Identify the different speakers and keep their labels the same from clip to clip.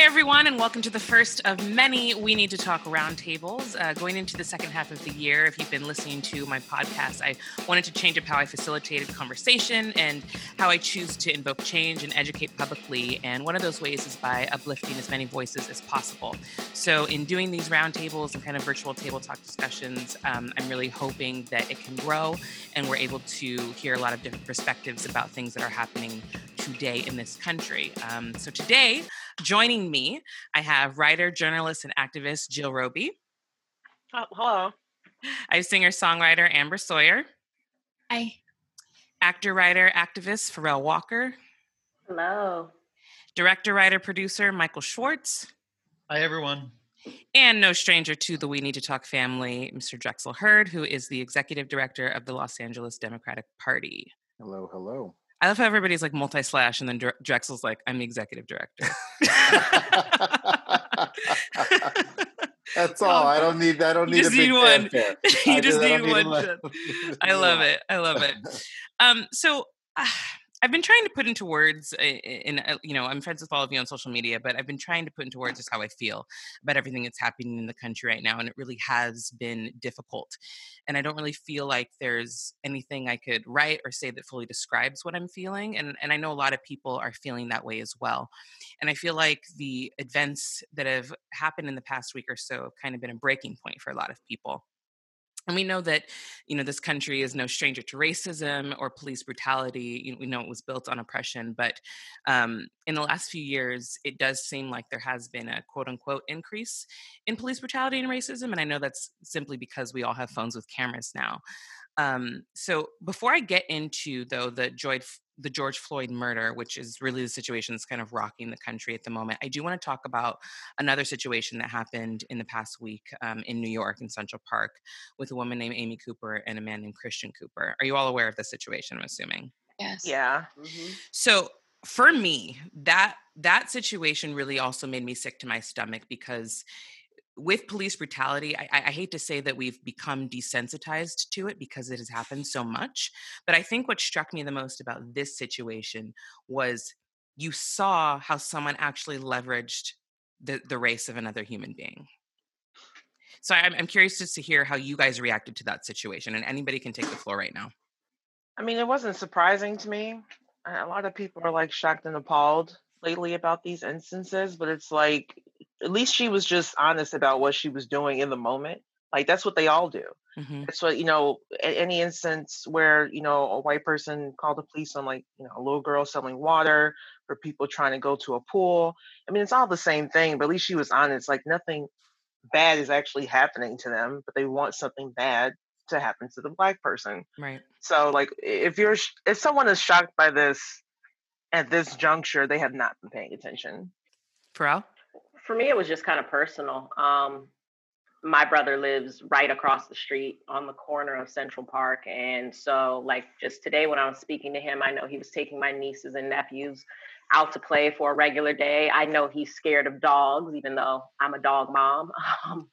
Speaker 1: Hey, everyone, and welcome to the first of many We Need to Talk roundtables. Uh, going into the second half of the year, if you've been listening to my podcast, I wanted to change up how I facilitated conversation and how I choose to invoke change and educate publicly. And one of those ways is by uplifting as many voices as possible. So, in doing these roundtables and kind of virtual table talk discussions, um, I'm really hoping that it can grow and we're able to hear a lot of different perspectives about things that are happening today in this country. Um, so, today, Joining me, I have writer, journalist, and activist Jill Robi.
Speaker 2: Oh, hello.
Speaker 1: I have singer songwriter Amber Sauer.
Speaker 3: Hi.
Speaker 1: Actor, writer, activist Farelle Walker.
Speaker 4: Hello.
Speaker 1: Director, writer, producer Michael Schwartz.
Speaker 5: Hi, everyone.
Speaker 1: And no stranger to the We Need to Talk family, Mr. Drexel Heard, who is the executive director of the Los Angeles Democratic Party.
Speaker 6: Hello, hello.
Speaker 1: I love how everybody's like multi slash, and then Drexel's like, I'm the executive director.
Speaker 6: That's all. I don't need. I don't need big
Speaker 1: need one. you
Speaker 6: I
Speaker 1: just need,
Speaker 6: need
Speaker 1: one. I love it. I love it. Um, so. Uh, I've been trying to put into words, in, in, uh, you know, I'm friends with all of you on social media, but I've been trying to put into words just how I feel about everything that's happening in the country right now, and it really has been difficult. And I don't really feel like there's anything I could write or say that fully describes what I'm feeling, and and I know a lot of people are feeling that way as well. And I feel like the events that have happened in the past week or so have kind of been a breaking point for a lot of people and we know that you know this country is no stranger to racism or police brutality you know, we know it was built on oppression but um, in the last few years it does seem like there has been a quote unquote increase in police brutality and racism and i know that's simply because we all have phones with cameras now. Um, so before I get into though the George the George Floyd murder, which is really the situation that's kind of rocking the country at the moment, I do want to talk about another situation that happened in the past week um, in New York in Central Park with a woman named Amy Cooper and a man named Christian Cooper. Are you all aware of the situation? I'm assuming.
Speaker 3: Yes.
Speaker 2: Yeah. Mm-hmm.
Speaker 1: So for me, that that situation really also made me sick to my stomach because with police brutality, I, I, hate to say that we've become desensitized to it because it has happened so much. But I think what struck me the most about this situation was you saw how someone actually leveraged the, the race of another human being. So I'm, I'm curious just to hear how you guys reacted to that situation. And anybody can take the floor right now.
Speaker 2: I mean, it wasn't surprising to me. A lot of people are like shocked and appalled lately about these instances, but it's like at least she was just honest about what she was doing in the moment. Like that's what they all do. Mm-hmm. That's what you know. Any instance where you know a white person called the police on like you know a little girl selling water for people trying to go to a pool. I mean, it's all the same thing. But at least she was honest. Like nothing bad is actually happening to them, but they want something bad to happen to the black person.
Speaker 1: Right.
Speaker 2: So like if you're if someone is shocked by this at this juncture, they have not been paying attention.
Speaker 1: Farelle?
Speaker 4: For me, it was just kind of personal. Um, my brother lives right across the street on the corner of Central Park. And so, like, just today when I was speaking to him, I know he was taking my nieces and nephews out to play for a regular day. I know he's scared of dogs, even though I'm a dog mom. Um,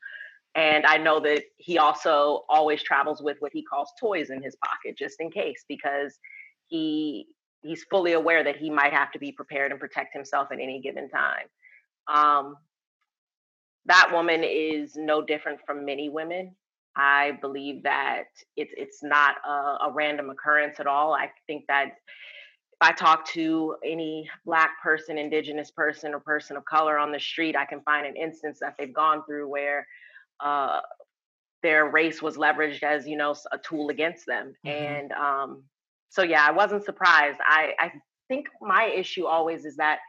Speaker 4: and I know that he also always travels with what he calls toys in his pocket, just in case, because he he's fully aware that he might have to be prepared and protect himself at any given time. Um, that woman is no different from many women. I believe that it's it's not a, a, random occurrence at all. I think that if I talk to any black person, indigenous person, or person of color on the street, I can find an instance that they've gone through where uh, their race was leveraged as you know a tool against them. Mm-hmm. And um, so yeah, I wasn't surprised. I I think my issue always is that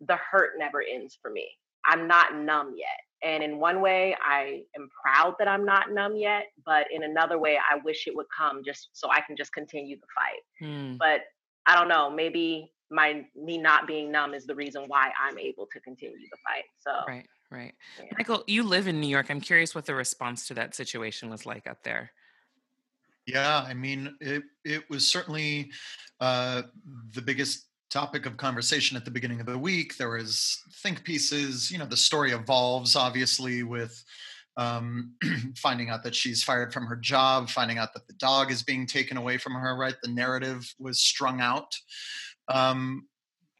Speaker 4: the hurt never ends for me. I'm not numb yet. And in one way, I am proud that I'm not numb yet, but in another way, I wish it would come just so I can just continue the fight. Mm. But I don't know, maybe my me not being numb is the reason why I'm able to continue the fight. So
Speaker 1: Right, right. Yeah. Michael, you live in New York. I'm curious what the response to that situation was like up there.
Speaker 5: Yeah, I mean, it it was certainly uh, the biggest topic of conversation at the beginning of the week. There was think pieces. You know, the story evolves obviously with um, finding out that she's fired from her job, finding out that the dog is being taken away from her. Right, the narrative was strung out. Um,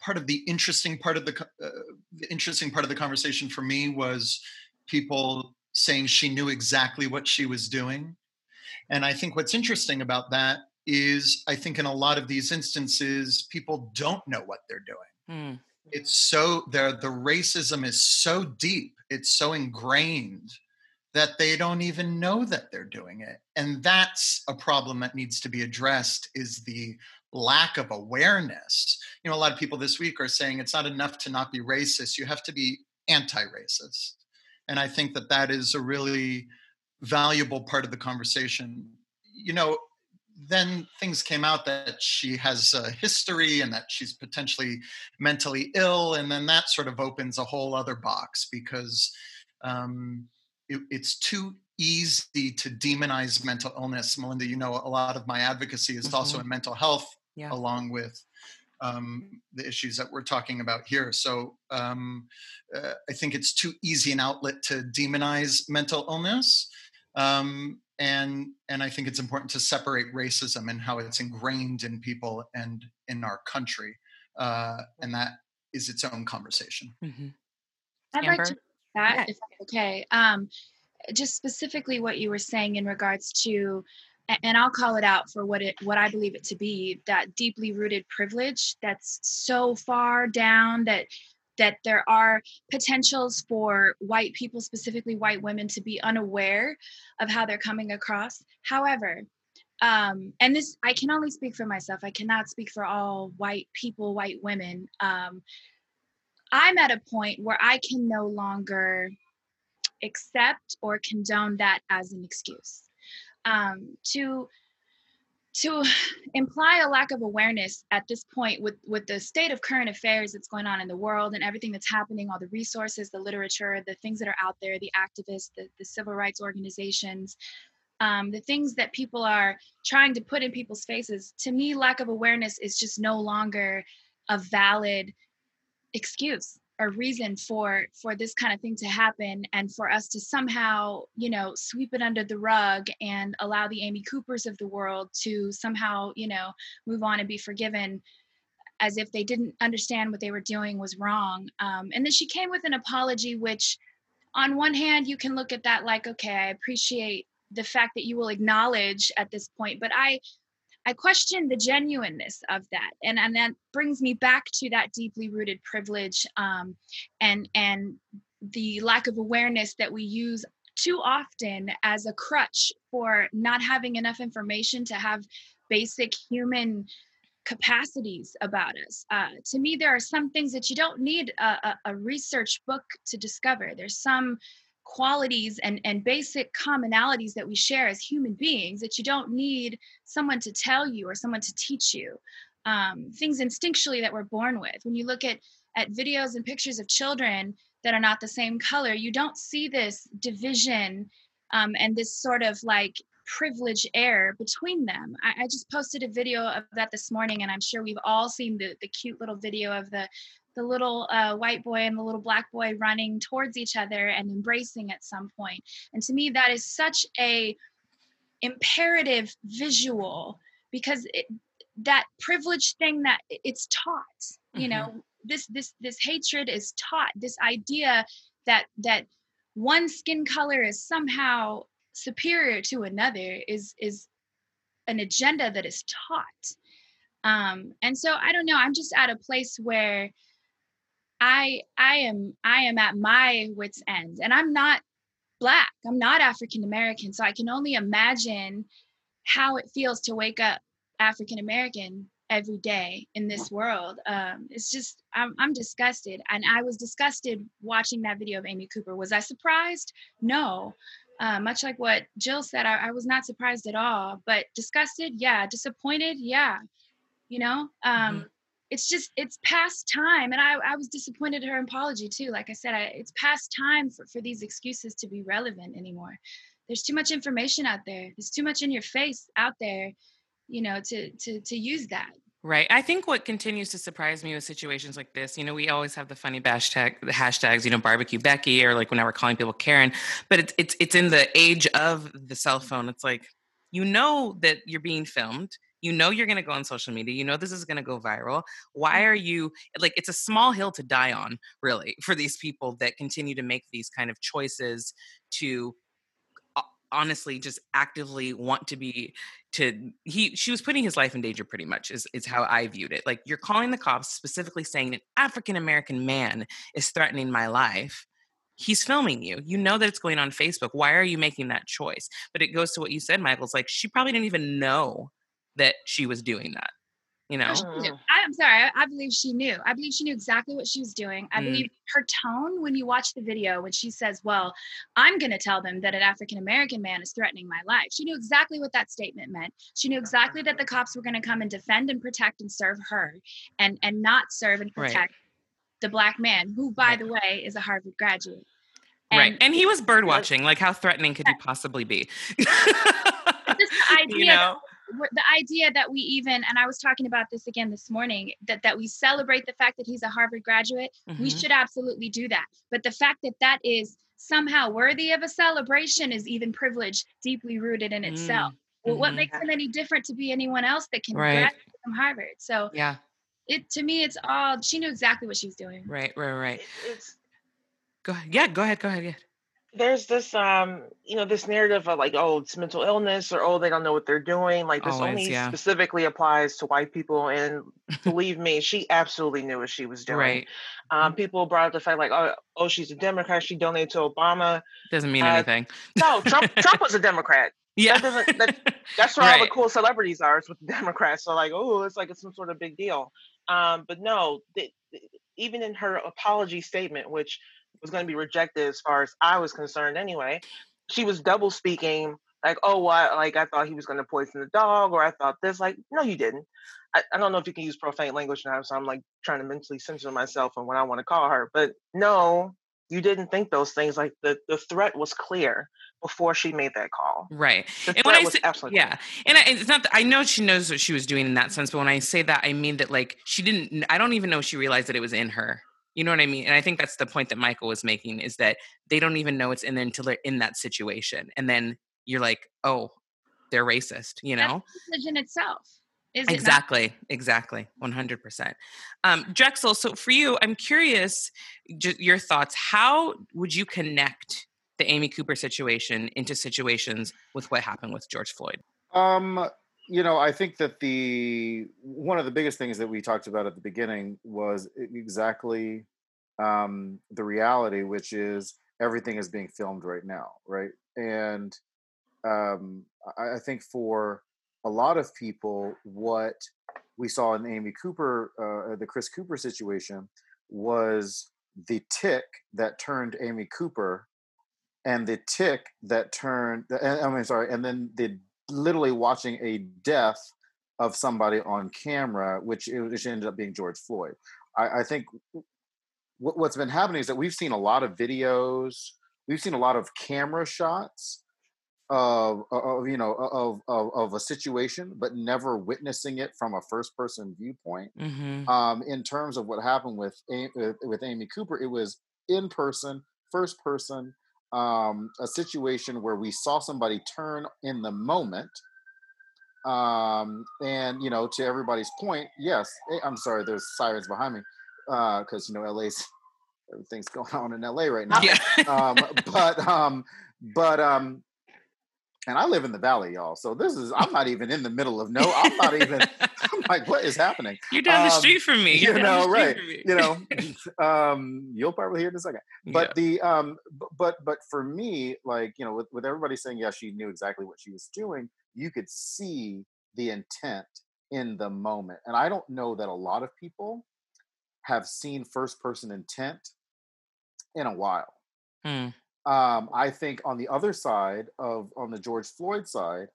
Speaker 5: part of the interesting part of the, uh, the interesting part of the conversation for me was people saying she knew exactly what she was doing. And I think what's interesting about that is I think in a lot of these instances, people don't know what they're doing. Mm. It's so the the racism is so deep, it's so ingrained that they don't even know that they're doing it. And that's a problem that needs to be addressed is the lack of awareness. You know, a lot of people this week are saying it's not enough to not be racist, you have to be anti-racist. And I think that that is a really valuable part of the conversation. You know, then things came out that she has a history and that she's potentially mentally ill. And then that sort of opens a whole other box because um, it, it's too easy to demonize mental illness. Malynda, you know, a lot of my advocacy is mm-hmm. also in mental health, yeah. along with um, the issues that we're talking about here. So um, uh, I think it's too easy an outlet to demonize mental illness. Um, and and I think it's important to separate racism and how it's ingrained in people and in our country, uh, and that is its own conversation.
Speaker 3: Mm-hmm. I'd Amber? like to that yeah. if okay. Um, just specifically what you were saying in regards to and I'll call it out for what it what I believe it to be that deeply rooted privilege that's so far down that that there are potentials for white people specifically white women to be unaware of how they're coming across. However um, and this I can only speak for myself. I cannot speak for all white people white women. Um, I'm at a point where I can no longer accept or condone that as an excuse. Um, to to imply a lack of awareness at this point with with the state of current affairs that's going on in the world and everything that's happening all the resources the literature the things that are out there the activists the, the civil rights organizations um, the things that people are trying to put in people's faces to me lack of awareness is just no longer a valid excuse a reason for for this kind of thing to happen and for us to somehow you know sweep it under the rug and allow the amy coopers of the world to somehow you know move on and be forgiven as if they didn't understand what they were doing was wrong. Um, and then she came with an apology which on one hand you can look at that like okay i appreciate the fact that you will acknowledge at this point but i I question the genuineness of that, and and that brings me back to that deeply rooted privilege, um, and and the lack of awareness that we use too often as a crutch for not having enough information to have basic human capacities about us. Uh, to me, there are some things that you don't need a, a, a research book to discover. There's some qualities and, and basic commonalities that we share as human beings that you don't need someone to tell you or someone to teach you. Um, things instinctually that we're born with. When you look at at videos and pictures of children that are not the same color, you don't see this division um, and this sort of like privilege air between them. I, I, just posted a video of that this morning, and I'm sure we've all seen the the cute little video of the the little uh, white boy and the little black boy running towards each other and embracing at some point and to me that is such a imperative visual because it, that privilege thing that it's taught you mm-hmm. know this this this hatred is taught this idea that that one skin color is somehow superior to another is is an agenda that is taught um and so i don't know i'm just at a place where I I am I am at my wits end and I'm not black. I'm not African American, so I can only imagine how it feels to wake up African American every day in this world. Um, it's just I'm I'm disgusted, and I was disgusted watching that video of Amy Cooper. Was I surprised? No. Uh, much like what Jill said, I, I, was not surprised at all. But disgusted, yeah. Disappointed, yeah. You know, um, mm-hmm it's just it's past time and I, I was disappointed at her apology too like i said I, it's past time for, for these excuses to be relevant anymore there's too much information out there there's too much in your face out there you know to to to use that
Speaker 1: Right. I think what continues to surprise me with situations like this, you know, we always have the funny hashtag, the hashtags, you know, barbecue Becky, or like whenever we're calling people Karen, but it's it's it's in the age of the cell mm-hmm. phone. It's like you know that you're being filmed You know you're going to go on social media. You know this is going to go viral. Why mm-hmm. are you like it's a small hill to die on, really, for these people that continue to make these kind of choices to uh, honestly just actively want to be to he she was putting his life in danger pretty much is is how I viewed it. Like you're calling the cops specifically saying an African American man is threatening my life. He's filming you. You know that it's going on Facebook. Why are you making that choice? But it goes to what you said, Michael's like she probably didn't even know that she was doing that you know?
Speaker 3: mm. I, am sorry I, I, believe she knew. I believe she knew exactly what she was doing. I mm. believe her tone when you watch the video when she says well i'm going to tell them that an african american man is threatening my life. She knew exactly what that statement meant. She knew exactly that the cops were going to come and defend and protect and serve her and and not serve and protect right. the black man who by right. the way is a harvard graduate.
Speaker 1: And right. And he was bird watching. Like how threatening could he possibly be?
Speaker 3: This idea you know? The idea that we even and i was talking about this again this morning that that we celebrate the fact that he's a harvard graduate mm-hmm. we should absolutely do that but the fact that that is somehow worthy of a celebration is even privilege deeply rooted in itself mm-hmm. well what mm-hmm. makes him any different to be anyone else that can right. graduate from harvard so
Speaker 1: yeah
Speaker 3: it to me it's all she knew exactly what she was doing
Speaker 1: right right right it's go ahead yeah go ahead go ahead yeah
Speaker 2: there's this um you know this narrative of like oh it's mental illness or oh they don't know what they're doing like this Always, only yeah. specifically applies to white people and believe me she absolutely knew what she was doing. Right. Um people brought up the fact like oh oh she's a democrat she donated to obama.
Speaker 1: Doesn't mean uh, anything.
Speaker 2: no trump trump was a democrat. Yeah. That doesn't that, that's where right. all the cool celebrities are it's with the democrats so like oh it's like it's some sort of big deal. Um but no they, even in her apology statement which was going to be rejected as far as I was concerned anyway. She was double speaking, like, oh, what? Like, I thought he was going to poison the dog, or I thought this. Like, no, you didn't. I, I don't know if you can use profane language now, so I'm like trying to mentally censor myself and when I want to call her. But no, you didn't think those things. Like, the, the threat was clear before she made that call.
Speaker 1: Right. The and when I say, absolutely yeah, and I, it's not. That, I know she knows what she was doing in that sense, but when I say that, I mean that like she didn't. I don't even know she realized that it was in her. You know what I mean? And I think that's the point that Michael was making is that they don't even know it's in there until they're in that situation. And then you're like, oh, they're racist, you know?
Speaker 3: That's decision itself.
Speaker 1: Is exactly, it exactly, 100%. Um, Drexel, so for you, I'm curious your thoughts. How would you connect the Amy Cooper situation into situations with what happened with George Floyd?
Speaker 6: Um, you know, I think that the one of the biggest things that we talked about at the beginning was exactly um, the reality, which is everything is being filmed right now, right? And um, I, I think for a lot of people, what we saw in Amy Cooper, uh, the Chris Cooper situation, was the tick that turned Amy Cooper, and the tick that turned. I mean, sorry, and then the literally watching a death of somebody on camera, which, which ended up being George Floyd. I, I think what, what's been happening is that we've seen a lot of videos, we've seen a lot of camera shots of, of you know of, of, of a situation, but never witnessing it from a first person viewpoint. Mm-hmm. Um, in terms of what happened with with Amy Cooper, it was in person, first person um, a situation where we saw somebody turn in the moment. Um, and you know, to everybody's point, yes, eh, I'm sorry, there's sirens behind me because uh, you know LA's everything's going on in LA right now. Yeah. um, but um, but um, and I live in the valley, y'all. So this is I'm not even in the middle of no. I'm not even. I'm like, what is happening?
Speaker 1: You're down um, the street from me.
Speaker 6: You're you know, right? You know, um, you'll probably hear in a second. But yeah. the um, but but for me, like you know, with with everybody saying yeah, she knew exactly what she was doing. You could see the intent in the moment, and I don't know that a lot of people have seen first person intent in a while. Hmm. Um, I think on the other side of on the George Floyd side,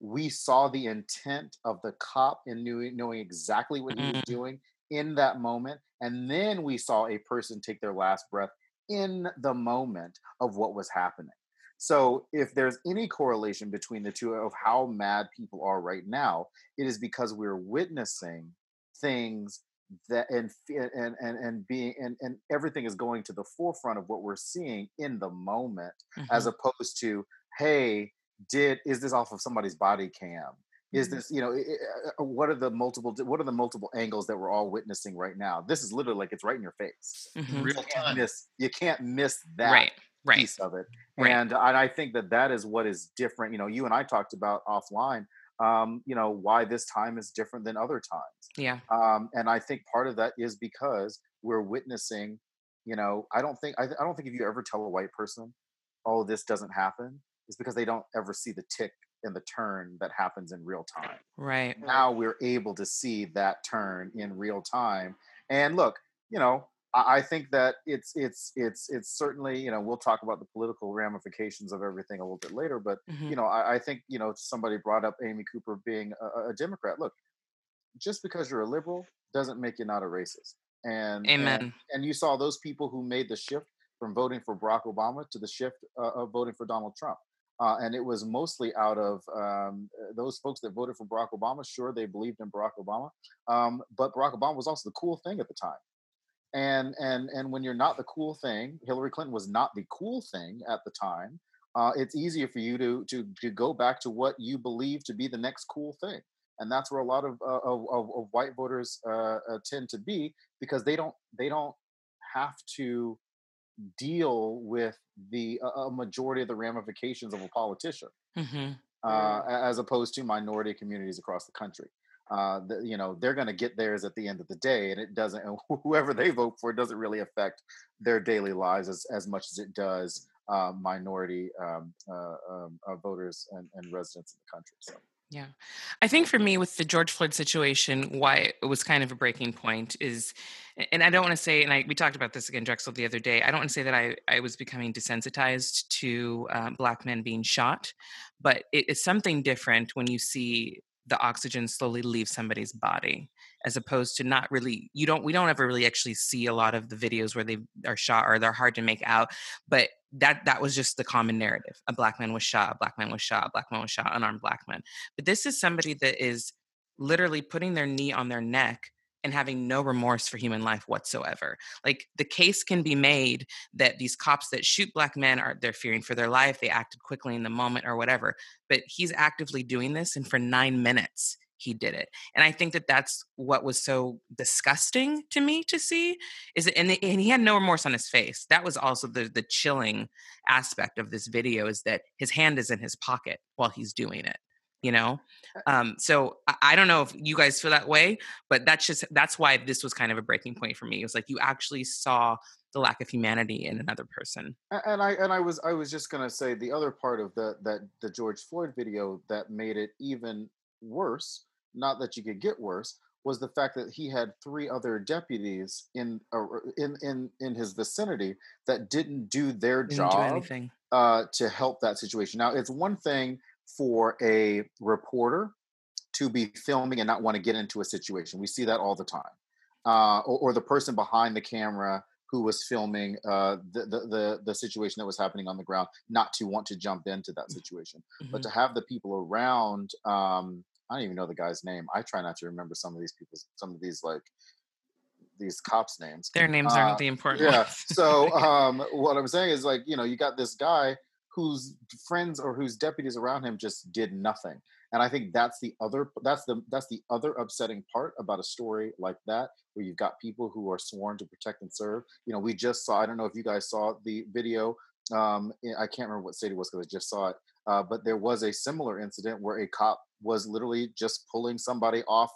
Speaker 6: we saw the intent of the cop in knew, knowing exactly what he was mm-hmm. doing in that moment, and then we saw a person take their last breath in the moment of what was happening. So, if there's any correlation between the two of how mad people are right now, it is because we're witnessing things that and and and, and being and, and everything is going to the forefront of what we're seeing in the moment mm-hmm. as opposed to hey did is this off of somebody's body cam is mm-hmm. this you know uh, what are the multiple what are the multiple angles that we're all witnessing right now this is literally like it's right in your face
Speaker 5: mm-hmm. real time
Speaker 6: miss, you can't miss that
Speaker 1: right right.
Speaker 6: piece of it right. and and i think that that is what is different you know you and i talked about offline um, you know why this time is different than other times.
Speaker 1: Yeah.
Speaker 6: Um, and i think part of that is because we're witnessing you know i don't think I, I don't think if you ever tell a white person oh this doesn't happen is because they don't ever see the tick and the turn that happens in real time.
Speaker 1: Right.
Speaker 6: Now we're able to see that turn in real time. And look you know I think that it's it's it's it's certainly you know we'll talk about the political ramifications of everything a little bit later, but mm-hmm. you know I, I, think you know somebody brought up Amy Cooper being a, a, Democrat. Look, just because you're a liberal doesn't make you not a racist. And
Speaker 1: amen.
Speaker 6: And, and you saw those people who made the shift from voting for Barack Obama to the shift uh, of voting for Donald Trump. Uh, and it was mostly out of um, those folks that voted for Barack Obama. Sure, they believed in Barack Obama, um, but Barack Obama was also the cool thing at the time and and and when you're not the cool thing hillary clinton was not the cool thing at the time uh, it's easier for you to, to to go back to what you believe to be the next cool thing and that's where a lot of uh, of, of, white voters uh, uh, tend to be because they don't they don't have to deal with the a majority of the ramifications of a politician mm-hmm. Uh, as opposed to minority communities across the country uh, the, you know they're going to get theirs at the end of the day and it doesn't whoever they vote for doesn't really affect their daily lives as, as much as it does uh, minority um, uh, um, uh, voters and, and, residents in the country so.
Speaker 1: Yeah. I think for me with the george floyd situation why it was kind of a breaking point is and i don't want to say and I, we talked about this again drexel the other day i don't want to say that i, I was becoming desensitized to um, black men being shot but it's something different when you see the oxygen slowly leaves somebody's body as opposed to not really you don't we don't ever really actually see a lot of the videos where they are shot or they're hard to make out but that that was just the common narrative. A black man was shot a black man was shot a black man was shot unarmed black man but this is somebody that is literally putting their knee on their neck and having no remorse for human life whatsoever. Like the case can be made that these cops that shoot black men are they're fearing for their life, they acted quickly in the moment or whatever, but he's actively doing this and for 9 minutes he did it. And I think that that's what was so disgusting to me to see is and, the, and he had no remorse on his face. That was also the the chilling aspect of this video is that his hand is in his pocket while he's doing it you know? Uh um, so I, I, don't know if you guys feel that way but that's just that's why this was kind of a breaking point for me it was like you actually saw the lack of humanity in another person.
Speaker 6: And i and i was i was just going to say the other part of the that the george floyd video that made it even worse not that you could get worse was the fact that he had three other deputies in uh, in in in his vicinity that didn't do their didn't job
Speaker 1: do
Speaker 6: uh, to help that situation. Now, it's one thing for a reporter to be filming and not want to get into a situation. We see that all the time. Uh, or, or, the person behind the camera who was filming uh, the, the, the the situation that was happening on the ground, not to want to jump into that mm, situation, mm-hmm. but to have the people around. Um, I don't even know the guy's name. I try not to remember some of these people, some of these like these cops' names.
Speaker 1: Their names uh, aren't the important.
Speaker 6: Yeah. so um, what I'm saying is like you know you got this guy whose friends or whose deputies around him just did nothing. And i think that's the other that's the that's the other upsetting part about a story like that where you've got people who are sworn to protect and serve. You know we just saw i don't know if you guys saw the video um i can't remember what state it was because i just saw it uh, but there was a similar incident where a cop was literally just pulling somebody off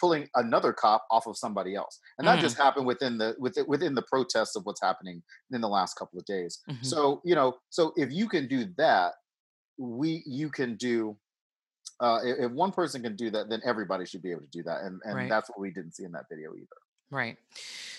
Speaker 6: pulling another cop off of somebody else and that mm. just happened within the within, within the protests of what's happening in the last couple of days mm-hmm. so you know so if you can do that we you can do uh if one person can do that then everybody should be able to do that and and right. that's what we didn't see in that video either
Speaker 1: right.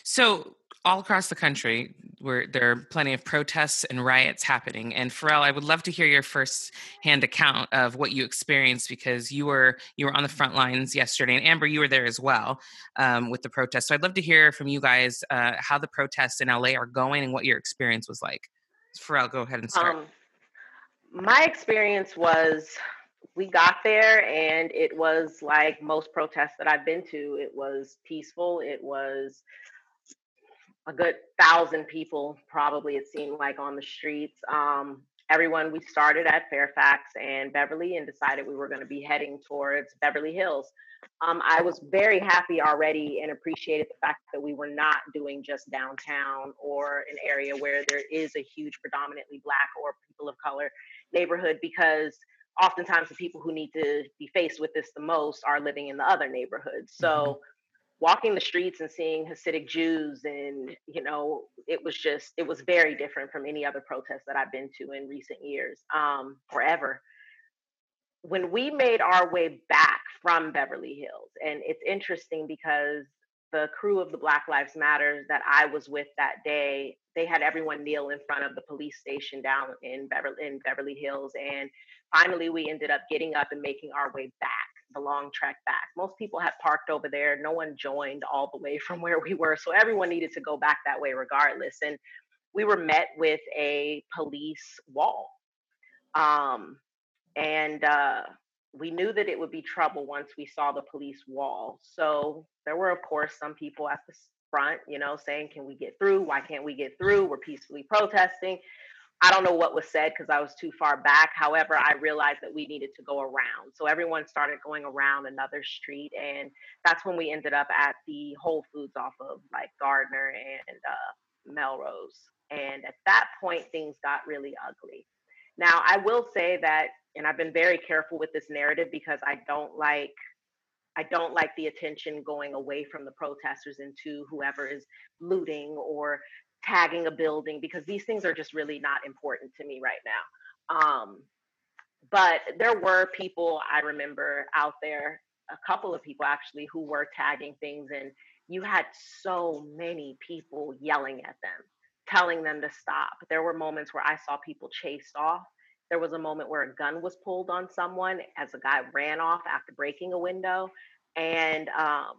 Speaker 1: So all across the country where there are plenty of protests and riots happening and Farelle I would love to hear your first hand account of what you experienced because you were you were on the front lines yesterday and Amber you were there as well um, with the protests. So I'd love to hear from you guys uh, how the protests in LA are going and what your experience was like. Farelle go ahead and start. Um,
Speaker 4: my experience was we got there and it was like most protests that I've been to it was peaceful it was a good thousand people probably it seemed like on the streets um, everyone we started at Fairfax and Beverly and decided we were going to be heading towards Beverly Hills. Um, I was very happy already and appreciated the fact that we were not doing just downtown or an area where there is a huge predominantly black or people of color neighborhood because oftentimes the people who need to be faced with this the most are living in the other neighborhoods. So mm-hmm walking the streets and seeing Hasidic Jews, and you know, it was just it was very different from any other protest that I've been to in recent years, um, or ever. When we made our way back from Beverly Hills, and it's interesting because the crew of the Black Lives Matters that I was with that day, they had everyone kneel in front of the police station down in Beverly in Beverly Hills, and finally we ended up getting up and making our way back the long trek back. Most people had parked over there. No one joined all the way from where we were. So everyone needed to go back that way regardless. And we were met with a police wall. Um, and uh, we knew that it would be trouble once we saw the police wall. So there were, of course, some people at the front, you know, saying, Can we get through? Why can't we get through? We're peacefully protesting. I don't know what was said because I was too far back. However, I realized that we needed to go around. So everyone started going around another street. And that's when we ended up at the Whole Foods off of like Gardner and uh, Melrose. And at that point, things got really ugly. Now, I will say that, and I've been very careful with this narrative because I don't like I don't like the attention going away from the protesters into whoever is looting or tagging a building because these things are just really not important to me right now. Um, but there were people I remember out there, a couple of people actually, who were tagging things, and you had so many people yelling at them, telling them to stop. There were moments where I saw people chased off. There was a moment where a gun was pulled on someone as a guy ran off after breaking a window. And um,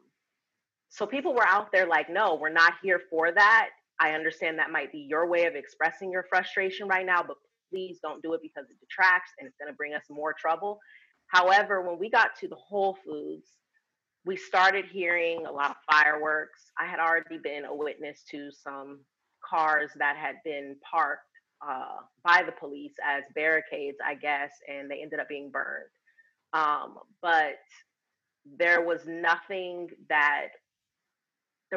Speaker 4: so people were out there like, no, we're not here for that. I understand that might be your way of expressing your frustration right now, but please don't do it because it detracts and it's going to bring us more trouble. However, when we got to the Whole Foods, we started hearing a lot of fireworks. I had already been a witness to some cars that had been parked uh, by the police as barricades, I guess, and they ended up being burned. Um, but there was nothing that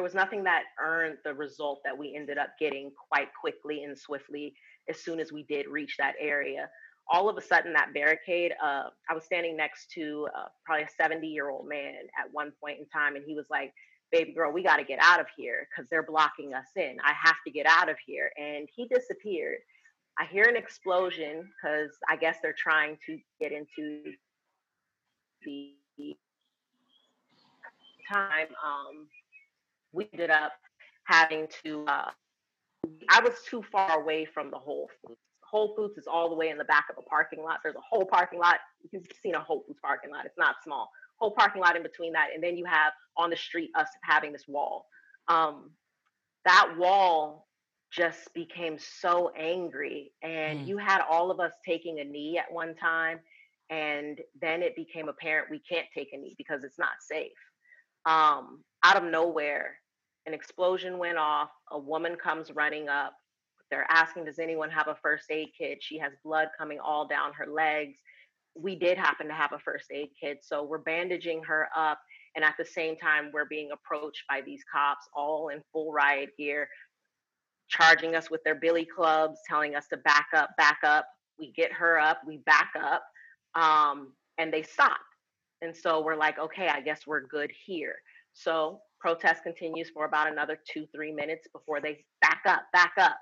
Speaker 4: there was nothing that earned the result that we ended up getting quite quickly and swiftly as soon as we did reach that area. All of a sudden, that barricade, uh, I was standing next to uh, probably a 70 year old man at one point in time, and he was like, Baby girl, we got to get out of here because they're blocking us in. I have to get out of here. And he disappeared. I hear an explosion because I guess they're trying to get into the time. Um, we ended up having to uh, i was too far away from the whole foods. Whole foods is all the way in the back of a parking lot. There's a whole parking lot. You can see a whole foods parking lot. It's not small. Whole parking lot in between that and then you have on the street us having this wall. Um, that wall just became so angry and mm. you had all of us taking a knee at one time and then it became apparent we can't take a knee because it's not safe. Um, out of nowhere, an explosion went off. A woman comes running up. They're asking, Does anyone have a first aid kit? She has blood coming all down her legs. We did happen to have a first aid kit. So we're bandaging her up. And at the same time, we're being approached by these cops, all in full riot gear, charging us with their billy clubs, telling us to back up, back up. We get her up, we back up, um, and they stop. And so we're like, okay, I guess we're good here. So protest continues for about another two, three minutes before they back up, back up.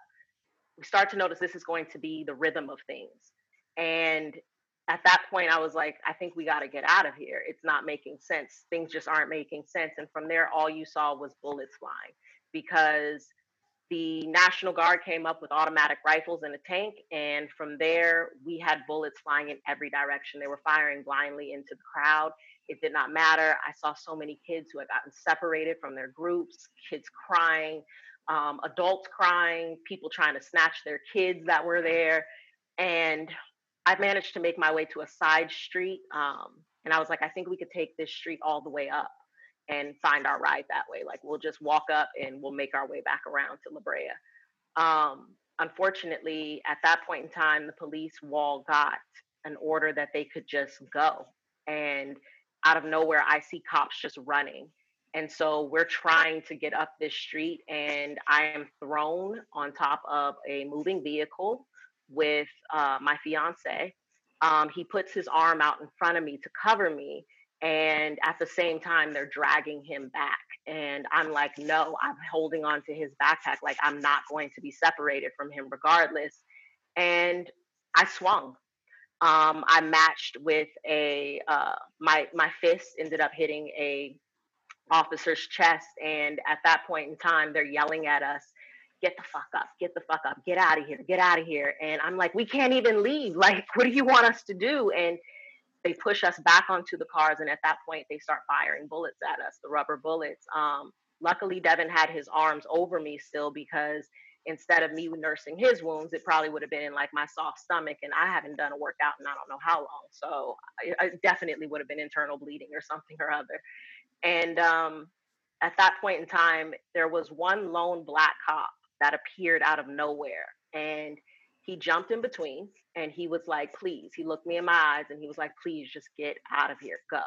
Speaker 4: We start to notice this is going to be the rhythm of things. And at that point, I was like, I think we got to get out of here. It's not making sense. Things just aren't making sense. And from there, all you saw was bullets flying because the National Guard came up with automatic rifles in a tank. And from there, we had bullets flying in every direction. They were firing blindly into the crowd. It did not matter. I saw so many kids who had gotten separated from their groups, kids crying, um, adults crying, people trying to snatch their kids that were there. And I managed to make my way to a side street. Um, and I was like, I think we could take this street all the way up and find our ride that way. Like we'll just walk up and we'll make our way back around to La Brea. Um, unfortunately, at that point in time, the police wall got an order that they could just go. And out of nowhere, I see cops just running. And so we're trying to get up this street, and I am thrown on top of a moving vehicle with uh, my fiance. Um, he puts his arm out in front of me to cover me. And at the same time, they're dragging him back. And I'm like, no, I'm holding on to his backpack. Like, I'm not going to be separated from him regardless. And I swung. Um, I matched with a uh, my my fist ended up hitting a officer's chest, and at that point in time, they're yelling at us, "Get the fuck up! Get the fuck up! Get out of here! Get out of here!" And I'm like, "We can't even leave! Like, what do you want us to do?" And they push us back onto the cars, and at that point, they start firing bullets at us, the rubber bullets. Um, luckily, Devin had his arms over me still because instead of me nursing his wounds, it probably would have been in like my soft stomach. And I haven't done a workout in I don't know how long. So I, I definitely would have been internal bleeding or something or other. And um, at that point in time, there was one lone black cop that appeared out of nowhere. And he jumped in between and he was like, please, he looked me in my eyes and he was like, please just get out of here, go.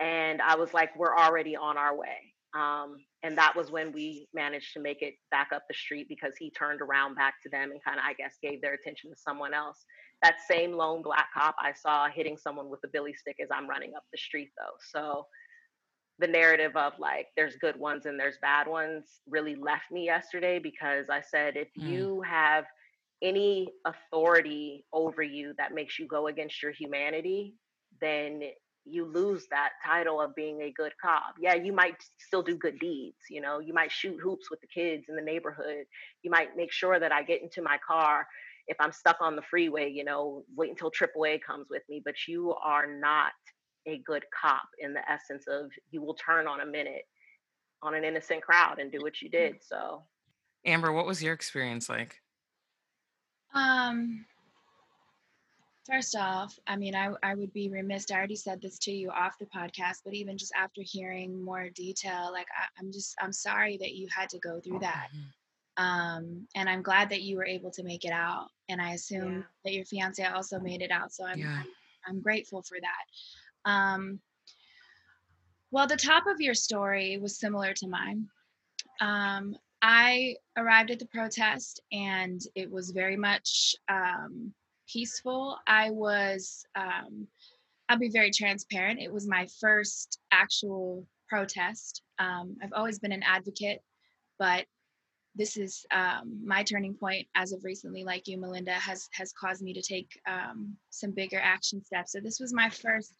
Speaker 4: And I was like, we're already on our way. Um, and that was when we managed to make it back up the street because he turned around back to them and kind of, I guess, gave their attention to someone else. That same lone black cop I saw hitting someone with a billy stick as I'm running up the street, though. So the narrative of like there's good ones and there's bad ones really left me yesterday because I said, if mm. you have any authority over you that makes you go against your humanity, then you lose that title of being a good cop. Yeah, you might still do good deeds. You know, you might shoot hoops with the kids in the neighborhood. You might make sure that I get into my car if I'm stuck on the freeway, you know, wait until AAA comes with me. But you are not a good cop in the essence of you will turn on a minute on an innocent crowd and do what you mm. did. So,
Speaker 1: Amber, what was your experience like?
Speaker 3: Um, First off, I mean, I, I would be remiss. I already said this to you off the podcast, but even just after hearing more detail, like I, am just, I'm sorry that you had to go through that. Mm-hmm. Um, and I'm glad that you were able to make it out. And I assume yeah. that your fiance also made it out. So I'm, yeah. I'm, I'm, grateful for that. Um, well, the top of your story was similar to mine. Um, I arrived at the protest and it was very much, um, peaceful. I was, um, I'll be very transparent. It was my first actual protest. Um, I've always been an advocate, but this is um, my turning point as of recently, like you, Malynda, has has caused me to take um, some bigger action steps. So this was my first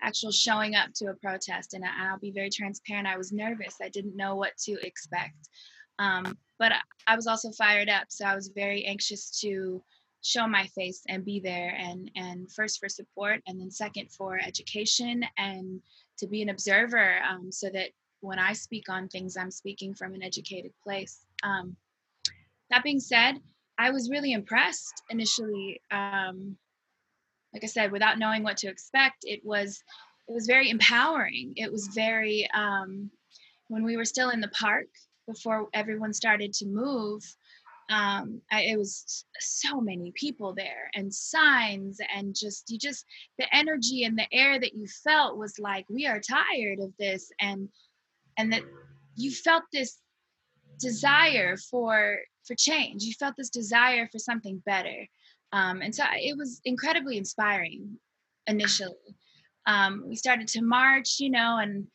Speaker 3: actual showing up to a protest, and I'll be very transparent. I was nervous. I didn't know what to expect, um, but I was also fired up. So I was very anxious to show my face and be there and and first for support and then second for education and to be an observer um, so that when i speak on things i'm speaking from an educated place. Um, that being said i was really impressed initially um, like i said without knowing what to expect it was it was very empowering. It was very um, when we were still in the park before everyone started to move um I, it was so many people there and signs and just you just the energy and the air that you felt was like we are tired of this and and that you felt this desire for for change. You felt this desire for something better. Um, and so it was incredibly inspiring initially. Um, we started to march you know and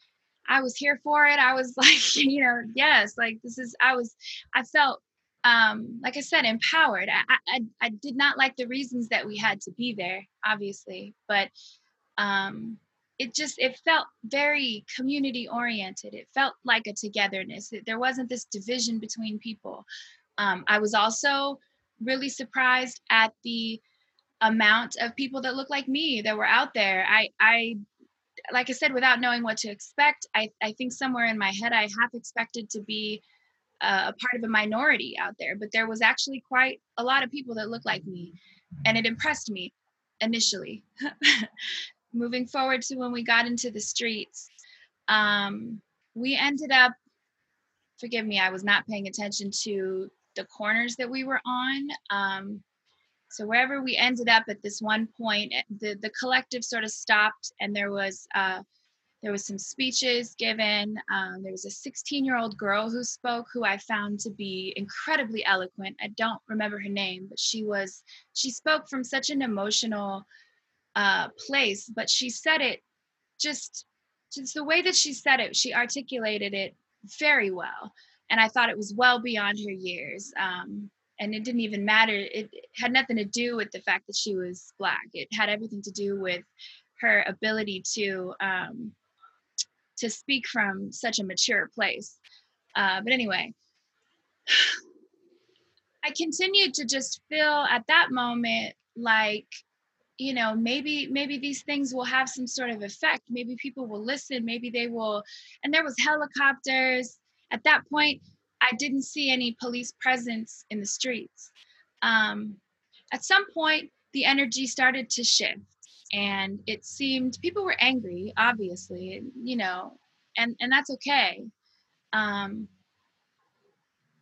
Speaker 3: i was here for it. I was like you know yes like this is i was i felt um, like I said, empowered. I, I, I did not like the reasons that we had to be there, obviously, but um, it just it felt very community oriented. It felt like a togetherness. There wasn't this division between people. Um, I was also really surprised at the amount of people that look like me that were out there. I I like I said, without knowing what to expect, I, I think somewhere in my head I half expected to be a part of a minority out there, but there was actually quite a lot of people that looked like me, and it impressed me initially. Moving forward to when we got into the streets, um, we ended up. Forgive me, I was not paying attention to the corners that we were on. Um, so wherever we ended up at this one point, eh, the the collective sort of stopped, and there was uh, there was some speeches given. Um, there was a 16 year old girl who spoke, who I found to be incredibly eloquent. I don't remember her name, but she was she spoke from such an emotional uh, place, but she said it just just the way that she said it. She articulated it very well, and I thought it was well beyond her years. Um, and it didn't even matter. It had nothing to do with the fact that she was black. It had everything to do with her ability to um, to speak from such a mature place. Uh, but anyway, I continued to just feel at that moment like, you know, maybe maybe these things will have some sort of effect. Maybe people will listen. Maybe they will. And there was helicopters. At that point, I didn't see any police presence in the streets. Um, at some point, the energy started to shift and it seemed people were angry obviously you know and and that's okay. Um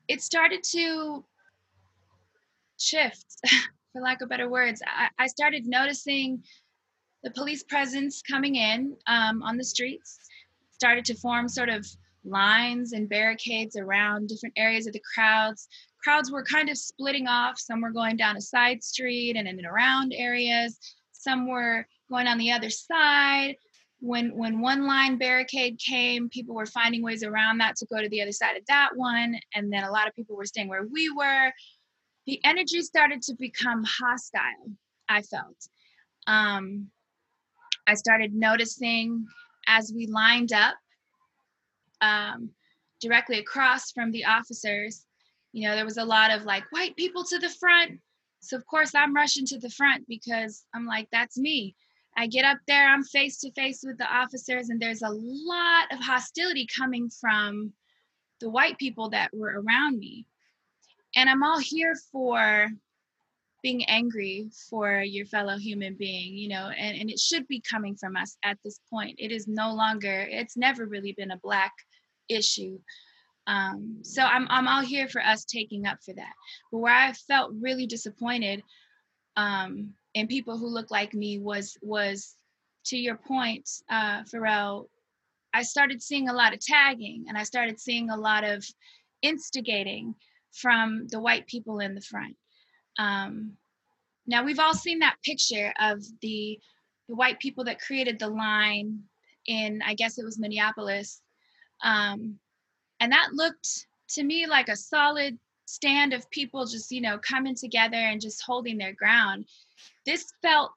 Speaker 3: it started to shift for lack of better words. I, I started noticing the police presence coming in um, on the streets started to form sort of lines and barricades around different areas of the crowds. Crowds were kind of splitting off. Some were going down a side street and in and around areas some were going on the other side. When when one line barricade came, people were finding ways around that to go to the other side of that one, and then a lot of people were staying where we were. The energy started to become hostile. I felt. Um, I started noticing as we lined up um, directly across from the officers. You know, there was a lot of like white people to the front, so of course I'm rushing to the front because I'm like, that's me. I get up there, I'm face to face with the officers, and there's a lot of hostility coming from the white people that were around me. And I'm all here for being angry for your fellow human being, you know, and, and it should be coming from us at this point. It is no longer, it's never really been a black issue. Um, so I'm I'm all here for us taking up for that. But where I felt really disappointed um, in people who look like me was was to your point, uh, Farelle. I started seeing a lot of tagging, and I started seeing a lot of instigating from the white people in the front. Um, now we've all seen that picture of the the white people that created the line in I guess it was Minneapolis. Um, and that looked to me like a solid stand of people just you know coming together and just holding their ground. This felt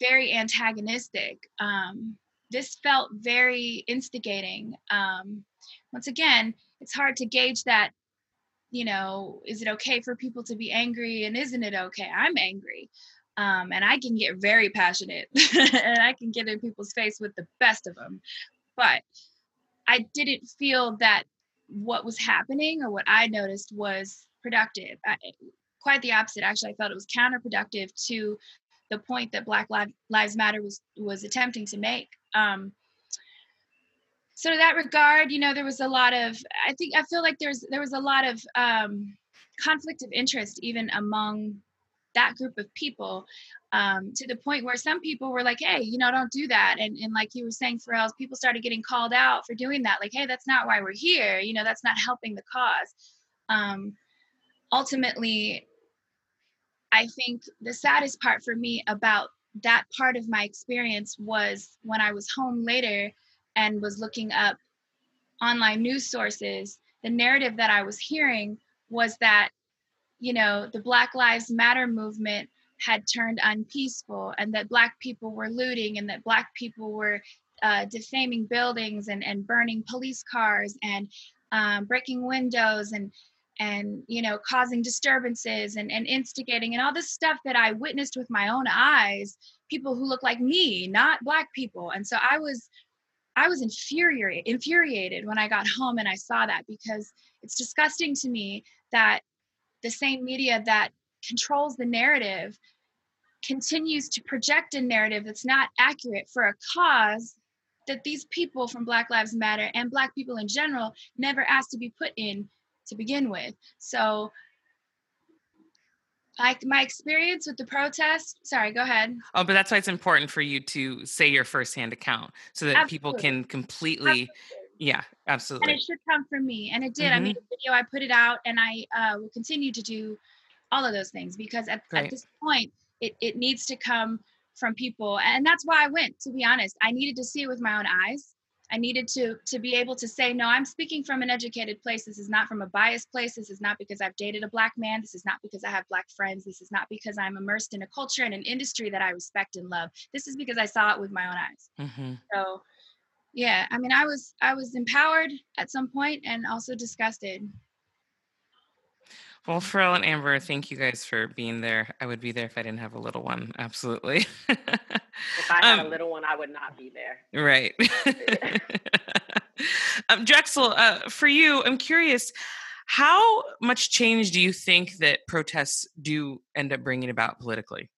Speaker 3: very antagonistic. Um, this felt very instigating. Um, once again it's hard to gauge that you know is it okay for people to be angry and isn't it okay? I'm angry. Um, and i can get very passionate and i can get in people's face with the best of them but I didn't feel that what was happening or what I noticed was productive. I, quite the opposite. Actually, I felt it was counterproductive to the point that Black Lives Matter was was attempting to make. Um, so to that regard, you know, there was a lot of. I think I feel like there's there was a lot of um, conflict of interest even among that group of people um, to the point where some people were like, hey, you know, don't do that. And, and like you were saying, Farelle, people started getting called out for doing that. Like, hey, that's not why we're here. You know, that's not helping the cause. Um, ultimately, I think the saddest part for me about that part of my experience was when I was home later and was looking up online news sources. The narrative that I was hearing was that, you know, the Black Lives Matter movement had turned unpeaceful and that black people were looting and that black people were uh, defaming buildings and, and burning police cars and um, breaking windows and and you know causing disturbances and, and instigating and all this stuff that i witnessed with my own eyes people who look like me not black people. And so i was i was infuriated infuriated when i got home and i saw that because it's disgusting to me that the same media that controls the narrative continues to project a narrative that's not accurate for a cause that these people from Black Lives Matter and Black people in general never asked to be put in to begin with. So like my experience with the protest sorry go ahead
Speaker 1: oh but that's why it's important for you to say your firsthand account so that absolutely. people can completely absolutely. yeah absolutely
Speaker 3: and it should come from me and it did mm-hmm. i made a video i put it out and i uh, will continue to do all of those things because at, at this point it, it needs to come from people and that's why i went to be honest i needed to see it with my own eyes I needed to to be able to say, no, I'm speaking from an educated place. This is not from a biased place. This is not because I've dated a black man. This is not because I have black friends. This is not because I'm immersed in a culture and an industry that I respect and love. This is because I saw it with my own eyes. Mm-hmm. So, yeah, I mean, I was I was empowered at some point and also disgusted.
Speaker 1: Well, Farelle and Amber, thank you guys for being there. I would be there if I didn't have a little one. Absolutely.
Speaker 4: if I had um, a little one, I would not be there.
Speaker 1: Right. um, Drexel, uh, for you, I'm curious, how much change do you think that protests do end up bringing about politically?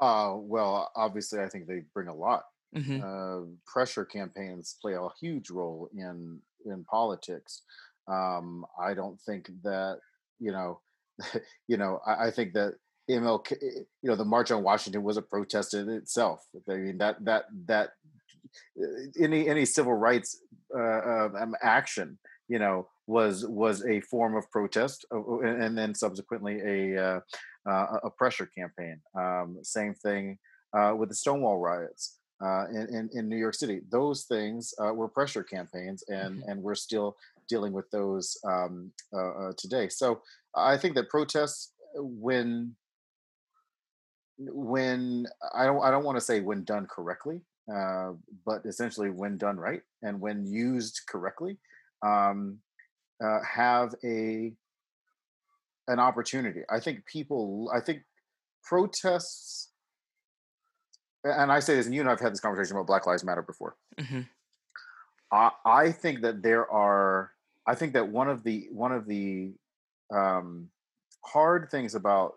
Speaker 6: Uh, well, obviously, I think they bring a lot. Mm-hmm. Uh, pressure campaigns play a huge role in in politics. Um, I don't think that you know, you know, I, I, think that MLK, you know, the March on Washington was a protest in itself. I mean, that that that uh, any any civil rights uh, um, action, you know, was was a form of protest, uh, and then subsequently a uh, uh, a pressure campaign. Um, same thing uh, with the Stonewall riots in, in, in New York City. Those things were pressure campaigns, and mm-hmm. and we're still dealing with those um, uh, uh, today. So I think that protests, uh, when when I don't I don't want to say when done correctly, uh, but essentially when done right and when used correctly, um, uh, have a an opportunity. I think people. I think protests. And I say this, and you and I've had this conversation about Black Lives Matter before. Mm-hmm. I, I think that there are I think that one of the one of the um, hard things about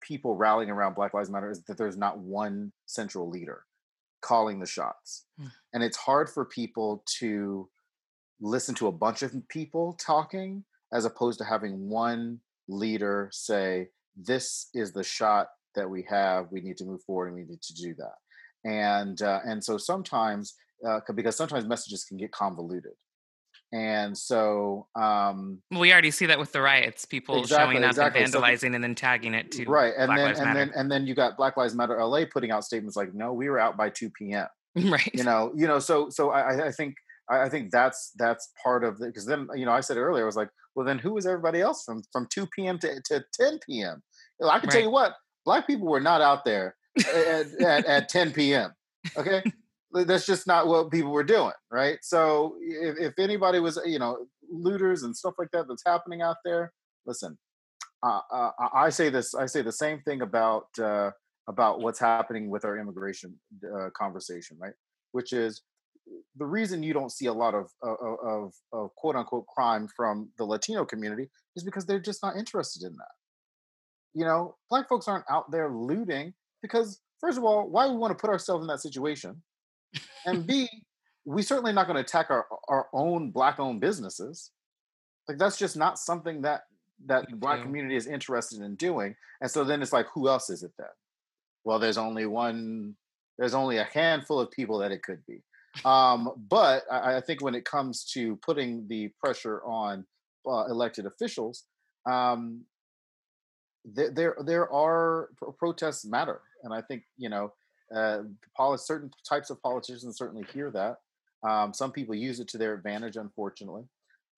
Speaker 6: people rallying around Black Lives Matter is that there's not one central leader calling the shots, mm. and it's hard for people to listen to a bunch of people talking as opposed to having one leader say, "This is the shot that we have. We need to move forward, and we need to do that." And uh, and so sometimes uh, because sometimes messages can get convoluted and so um
Speaker 1: we already see that with the riots people exactly, showing up exactly. and vandalizing so, and then tagging it to
Speaker 6: right and black then Lives and Matter. then and then you got black lives matter la putting out statements like no we were out by 2 p.m
Speaker 1: right
Speaker 6: you know you know so so i i think i think that's that's part of the because then you know i said earlier i was like well then who was everybody else from from 2 p.m to, to 10 p.m i can right. tell you what black people were not out there at, at, at 10 p.m okay that's just not what people were doing right? So if, if anybody was you know looters and stuff like that that's happening out there listen uh, uh, i say this i say the same thing about uh, about what's happening with our immigration uh, conversation right? Which is the reason you don't see a lot of, of, of quote unquote crime from the latino community is because they're just not interested in that. You know black folks aren't out there looting because first of all why we want to put ourselves in that situation and B, we certainly not going to attack our our own black owned businesses. Like that's just not something that that the black community is interested in doing. And so then it's like, who else is it then? Well, there's only one. There's only a handful of people that it could be. Um, but I, I, think when it comes to putting the pressure on uh, elected officials, um, there, there there are protests matter, and I think you know uh, certain types of politicians certainly hear that. Um, some people use it to their advantage, unfortunately.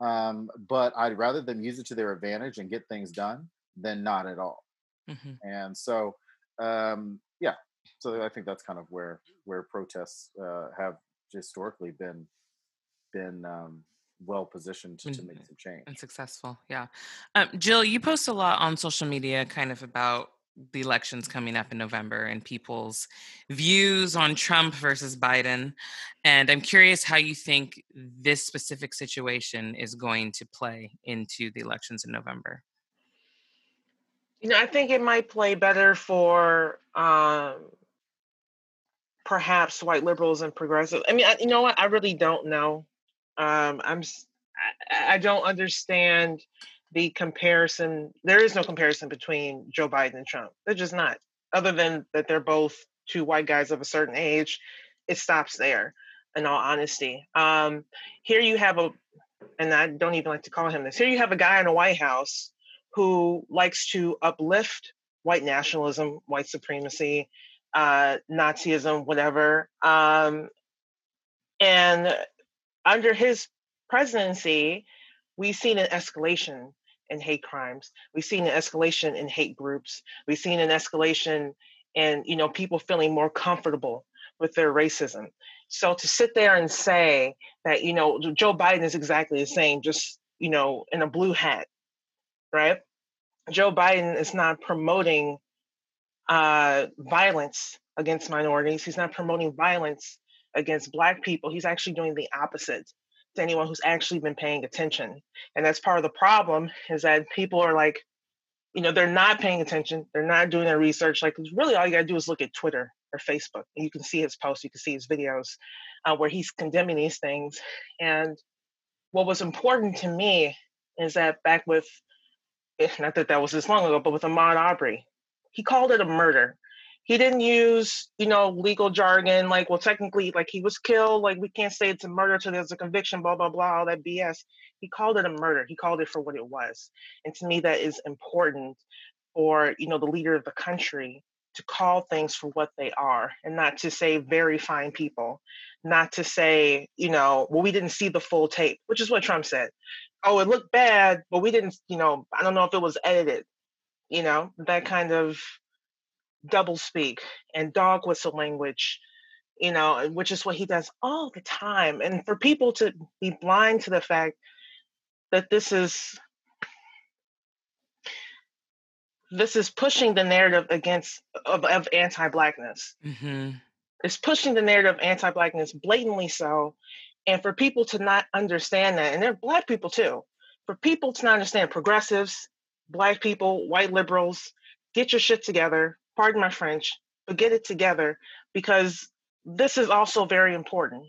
Speaker 6: Um, but I'd rather them use it to their advantage and get things done than not at all. Mm-hmm. And so, um, yeah, so I think that's kind of where where protests uh, have historically been been um, well positioned to, to, make some change
Speaker 1: and successful. Yeah, um, Jill, you post a lot on social media, kind of about the elections coming up in November and people's views on Trump versus Biden. And I'm curious how you think this specific situation is going to play into the elections in November.
Speaker 2: You know, I think it might play better for um, perhaps white liberals and progressives. I mean, I, you know what? I really don't know. Um, I'm I, I don't understand the comparison. There is no comparison between Joe Biden and Trump. They're just not. Other than that, they're both two white guys of a certain age. It stops there. In all honesty, um, here you have a, and I don't even like to call him this. Here you have a guy in the White House who likes to uplift white nationalism, white supremacy, uh, Nazism, whatever. Um, and under his presidency, we've seen an escalation in hate crimes. We've seen an escalation in hate groups. We've seen an escalation in you know people feeling more comfortable with their racism. So to sit there and say that you know Joe Biden is exactly the same, just you know in a blue hat, right? Joe Biden is not promoting uh, violence against minorities. He's not promoting violence against Black people. He's actually doing the opposite to anyone who's actually been paying attention. And that's part of the problem is that people are like, you know, they're not paying attention. They're not doing their research. Like, really, all you got to do is look at Twitter or Facebook. And you can see his posts, you can see his videos uh, where he's condemning these things. And what was important to me is that back with, eh, not that that was this long ago, but with Ahmaud Arbery, he called it a murder. He didn't use, you know, legal jargon like, well, technically, like he was killed. Like we can't say it's a murder till there's a conviction. Blah blah blah. All that BS. He called it a murder. He called it for what it was. And to me, that is important for you know the leader of the country to call things for what they are and not to say very fine people not to say you know well we didn't see the full tape which is what trump said oh it looked bad but we didn't you know i don't know if it was edited you know that kind of double speak and dog whistle language you know which is what he does all the time and for people to be blind to the fact that this is this is pushing the narrative against of, of anti-blackness mm-hmm. it's pushing the narrative of anti-blackness blatantly so and for people to not understand that and they're black people too for people to not understand progressives black people, white liberals, get your shit together. Pardon my French, but get it together because this is also very important.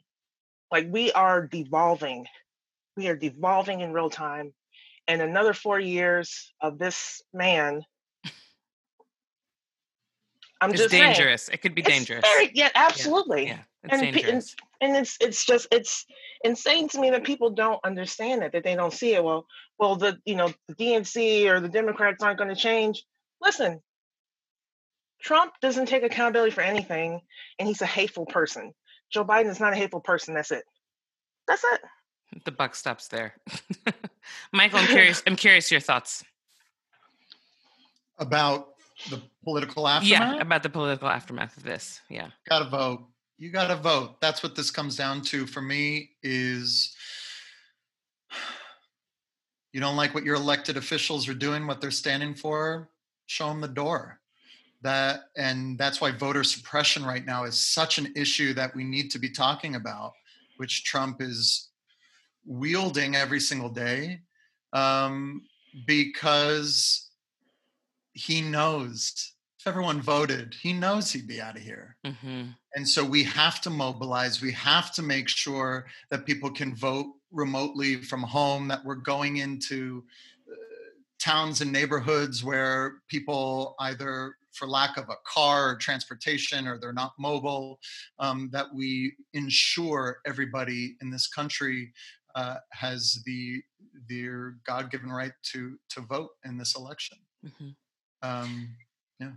Speaker 2: Like we are devolving. We are devolving in real time. And another four years of this man.
Speaker 1: I'm it's just dangerous. Saying, it could be dangerous.
Speaker 2: Very, yeah, absolutely. Yeah, yeah it's and, dangerous. And, and it's it's just it's insane to me that people don't understand it, that they don't see it. Well, well, the you know the DNC or the Democrats aren't going to change. Listen, Trump doesn't take accountability for anything, and he's a hateful person. Joe Biden is not a hateful person. That's it. That's it.
Speaker 1: The buck stops there. Michael, I'm curious. I'm curious your thoughts
Speaker 5: about the political aftermath.
Speaker 1: Yeah, about the political aftermath of this. Yeah,
Speaker 5: got to vote. You got to vote. That's what this comes down to for me. Is you don't like what your elected officials are doing, what they're standing for, show them the door. That and that's why voter suppression right now is such an issue that we need to be talking about, which Trump is wielding every single day, um, because he knows if everyone voted, he knows he'd be out of here. Mm-hmm. And so we have to mobilize. We have to make sure that people can vote remotely from home, that we're going into uh, towns and neighborhoods where people either for lack of a car or transportation or they're not mobile, um, that we ensure everybody in this country uh, has the their God-given right to to vote in this election. Mm-hmm. Um,
Speaker 1: yeah.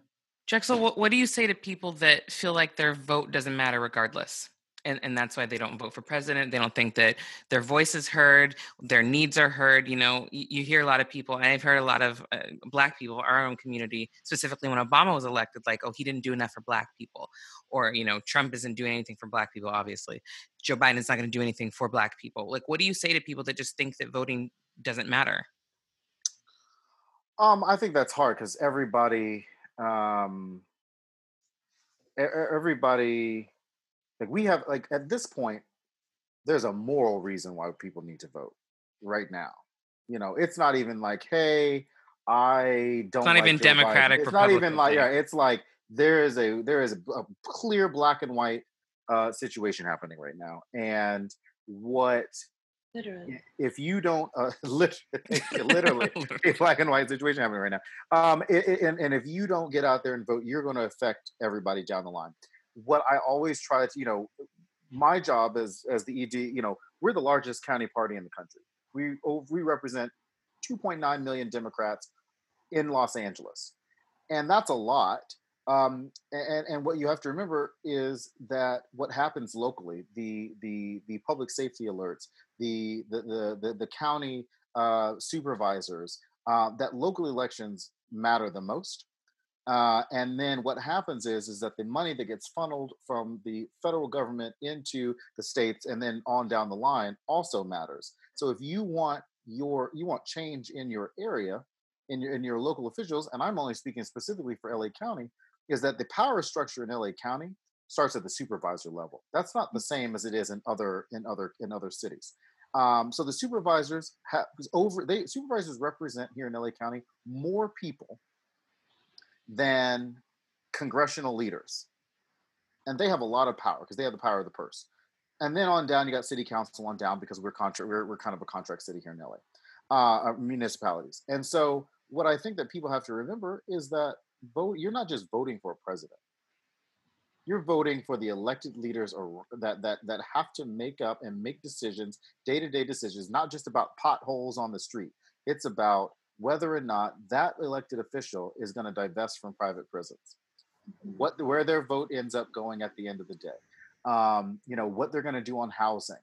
Speaker 1: Drexel, what, what do you say to people that feel like their vote doesn't matter regardless? And, and that's why they don't vote for president. They don't think that their voice is heard, their needs are heard. You know, you, you hear a lot of people, and I've heard a lot of uh, Black people, our own community, specifically when Obama was elected, like, oh, he didn't do enough for Black people, or you know, Trump isn't doing anything for Black people. Obviously, Joe Biden's not going to do anything for Black people. Like, what do you say to people that just think that voting doesn't matter?
Speaker 6: Um, I think that's hard because everybody, um, everybody like we have like at this point, there's a moral reason why people need to vote right now. You know, it's not even like, hey, I don't.
Speaker 1: It's not
Speaker 6: like
Speaker 1: even Democratic.
Speaker 6: It's not even like yeah. It's like there is a there is a, a clear black and white uh, situation happening right now, and what
Speaker 3: Literally.
Speaker 6: If you don't, uh, literally, literally, a black and white situation happening right now. Um, it, it, and, and if you don't get out there and vote, you're going to affect everybody down the line. What I always try to, you know, my job as as the ED, you know, we're the largest county party in the country. We we represent 2.9 million Democrats in Los Angeles, and that's a lot. Um, and, and what you have to remember is that what happens locally, the the the public safety alerts, the the the the, the county uh, supervisors, uh, that local elections matter the most. Uh, and then what happens is is that the money that gets funneled from the federal government into the states and then on down the line also matters. So if you want your you want change in your area, in your in your local officials, and I'm only speaking specifically for LA County, is that the power structure in LA County starts at the supervisor level. That's not the same as it is in other in other in other cities. Um, so the supervisors have over they supervisors represent here in LA County more people than congressional leaders, and they have a lot of power because they have the power of the purse. And then on down, you got city council on down because we're we're, we're kind of a contract city here in LA, uh, uh, municipalities. And so what I think that people have to remember is that vote you're not just voting for a president you're voting for the elected leaders or that that that have to make up and make decisions day-to-day decisions not just about potholes on the street it's about whether or not that elected official is going to divest from private prisons. Mm-hmm. what where their vote ends up going at the end of the day. Um, you know what they're going to do on housing.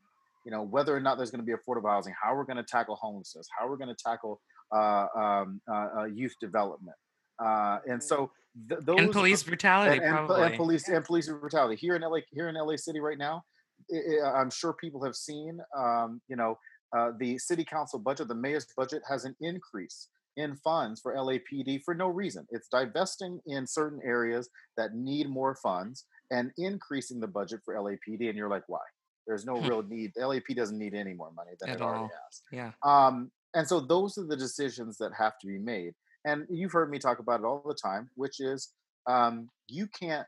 Speaker 6: You know whether or not there's going to be affordable housing how we're going to tackle homelessness how we're going to tackle uh, um, uh, uh, youth development. Uh, and so
Speaker 1: th- those and police brutality,
Speaker 6: and, and, and, police and police brutality. Here in LA, here in LA City right now. It, I'm sure people have seen, um, you know, uh, the city council budget, the mayor's budget has an increase in funds for LAPD for no reason. It's divesting in certain areas that need more funds and increasing the budget for LAPD. And you're like, why? There's no hmm. real need. LAP doesn't need any more money than At it already has.
Speaker 1: Yeah.
Speaker 6: Um, and so those are the decisions that have to be made and you've heard me talk about it all the time, which is um, you can't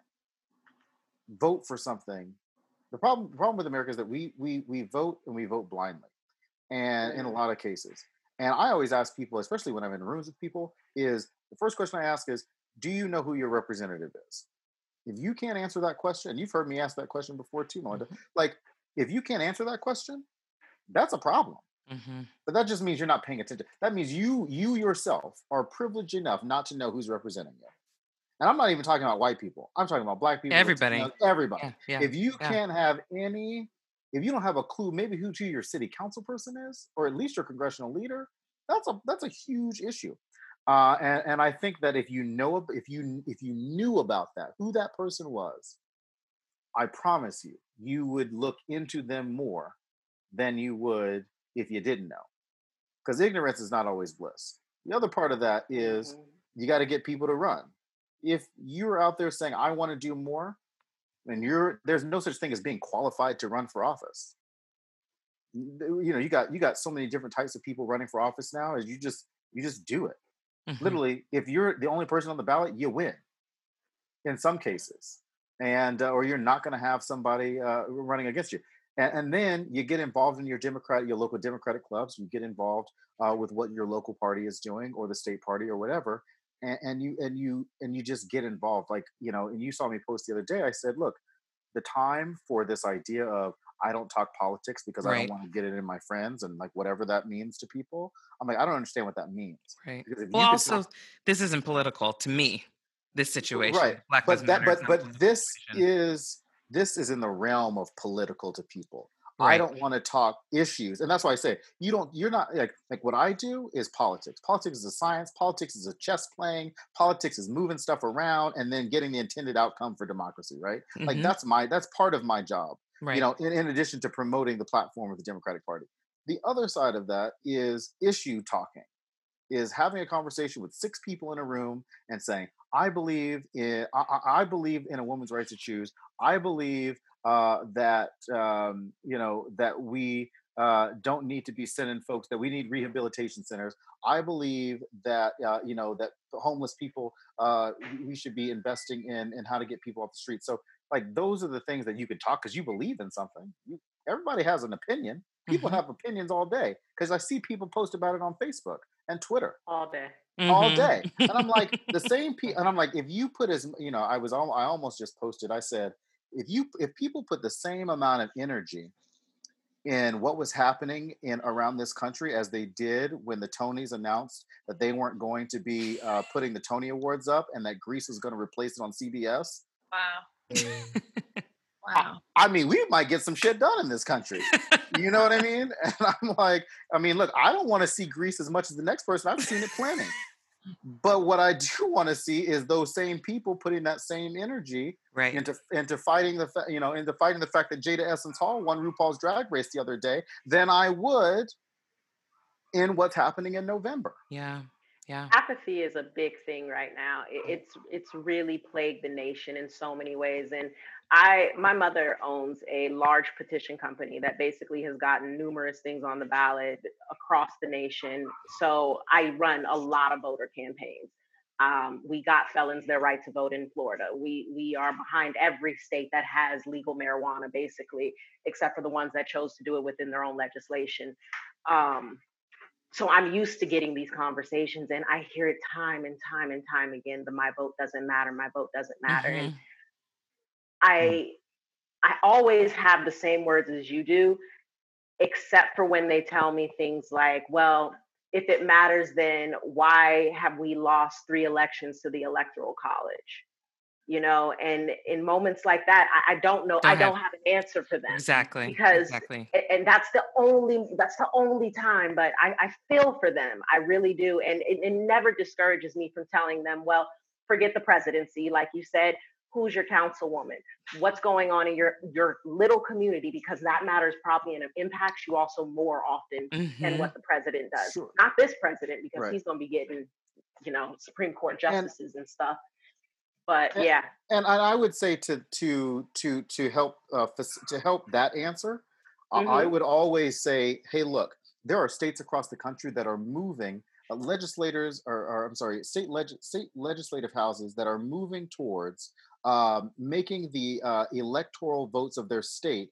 Speaker 6: vote for something. The problem, the problem with America is that we we we vote and we vote blindly, and in a lot of cases. And I always ask people, especially when I'm in rooms with people, is the first question I ask is, "Do you know who your representative is?" If you can't answer that question, and you've heard me ask that question before too, Malynda, mm-hmm. like if you can't answer that question, that's a problem. Mm-hmm. But that just means you're not paying attention. That means you you yourself are privileged enough not to know who's representing you. And I'm not even talking about white people. I'm talking about black people.
Speaker 1: Everybody.
Speaker 6: Everybody. Yeah, yeah, if you yeah. can't have any, if you don't have a clue, maybe who to your city council person is, or at least your congressional leader, that's a that's a huge issue. Uh, and, and I think that if you know if you if you knew about that, who that person was, I promise you, you would look into them more than you would if you didn't know. Because ignorance is not always bliss. The other part of that is mm-hmm. you got to get people to run. If you're out there saying, I want to do more, and you're there's no such thing as being qualified to run for office. You know, you got you got so many different types of people running for office now, as you just you just do it. Mm-hmm. Literally, if you're the only person on the ballot, you win. In some cases, and uh, or you're not going to have somebody uh, running against you and, and, then you get involved in your democratic your local democratic clubs you get involved uh, with what your local party is doing or the state party or whatever and, and, you and you and you just get involved like you know and you saw me post the other day i said look the time for this idea of i don't talk politics because right. i don't want to get it in my friends and like whatever that means to people i'm like i don't understand what that means
Speaker 1: right well also this isn't political to me this situation
Speaker 6: right Black but that but but this is this is in the realm of political to people. Right. I don't want to talk issues, and that's why I say you don't. You're not like like what I do is politics. Politics is a science. Politics is a chess playing. Politics is moving stuff around and then getting the intended outcome for democracy. Right? Mm-hmm. Like that's my that's part of my job. Right. You know, in, in addition to promoting the platform of the Democratic Party. The other side of that is issue talking, is having a conversation with six people in a room and saying, I believe in I, I, believe in a woman's right to choose. I believe uh, that um, you know that we uh, don't need to be sending folks that we need rehabilitation centers. I believe that uh, you know that homeless people uh, we should be investing in in how to get people off the street. So like those are the things that you can talk because you believe in something. You, everybody has an opinion. People
Speaker 1: Mhm.
Speaker 6: have opinions all day because I see people post about it on Facebook and Twitter
Speaker 4: all day.
Speaker 6: all
Speaker 1: Mhm.
Speaker 6: day. And I'm like, the same people, and I'm like, if you put as, you know, I was, al- I almost just posted, I said, if you, if people put the same amount of energy in what was happening in around this country as they did when the Tonys announced that they weren't going to be uh, putting the Tony Awards up and that Grease was going to replace it on CBS,
Speaker 3: Wow. Wow.
Speaker 6: I mean, we might get some shit done in this country. You know what I mean? And I'm like, I mean, look, I don't want to see Grease as much as the next person. I've seen it planning. But what I do want to see is those same people putting that same energy
Speaker 1: right.
Speaker 6: into into fighting the fa- you know into fighting the fact that Jada Essence Hall won RuPaul's Drag Race the other day than I would in what's happening in November.
Speaker 1: Yeah. Yeah.
Speaker 4: apathy is a big thing right now It- it's it's really plagued the nation in so many ways and i my mother owns a large petition company that basically has gotten numerous things on the ballot across the nation. So i run a lot of voter campaigns. Um, we got felons their right to vote in florida. We we are behind every state that has legal marijuana basically except for the ones that chose to do it within their own legislation. Um, so I'm used to getting these conversations and I hear it time and time and time again the my vote doesn't matter my vote doesn't matter and
Speaker 1: Mhm.
Speaker 4: I I always have the same words as you do except for when they tell me things like well if it matters then why have we lost three elections to the electoral college you know and in moments like that I, I don't know
Speaker 1: Don't
Speaker 4: I
Speaker 1: have-
Speaker 4: don't have an answer for them
Speaker 1: Exactly.
Speaker 4: because
Speaker 1: exactly.
Speaker 4: and that's the only that's the only time but i, I feel for them i really do and it, it never discourages me from telling them well forget the presidency like you said who's your councilwoman what's going on in your your little community because that matters probably and it impacts you also more often than
Speaker 1: Mhm.
Speaker 4: what the president does
Speaker 6: Sure.
Speaker 4: not this president because
Speaker 6: Right.
Speaker 4: he's going to be getting you know supreme court justices and, stuff but
Speaker 6: And-
Speaker 4: yeah
Speaker 6: And I would say to to to to help uh, to help that answer, I- I would always say, hey, look, there are states across the country that are moving. Uh, legislators, or, or I'm sorry, state leg- state legislative houses that are moving towards um, making the uh, electoral votes of their state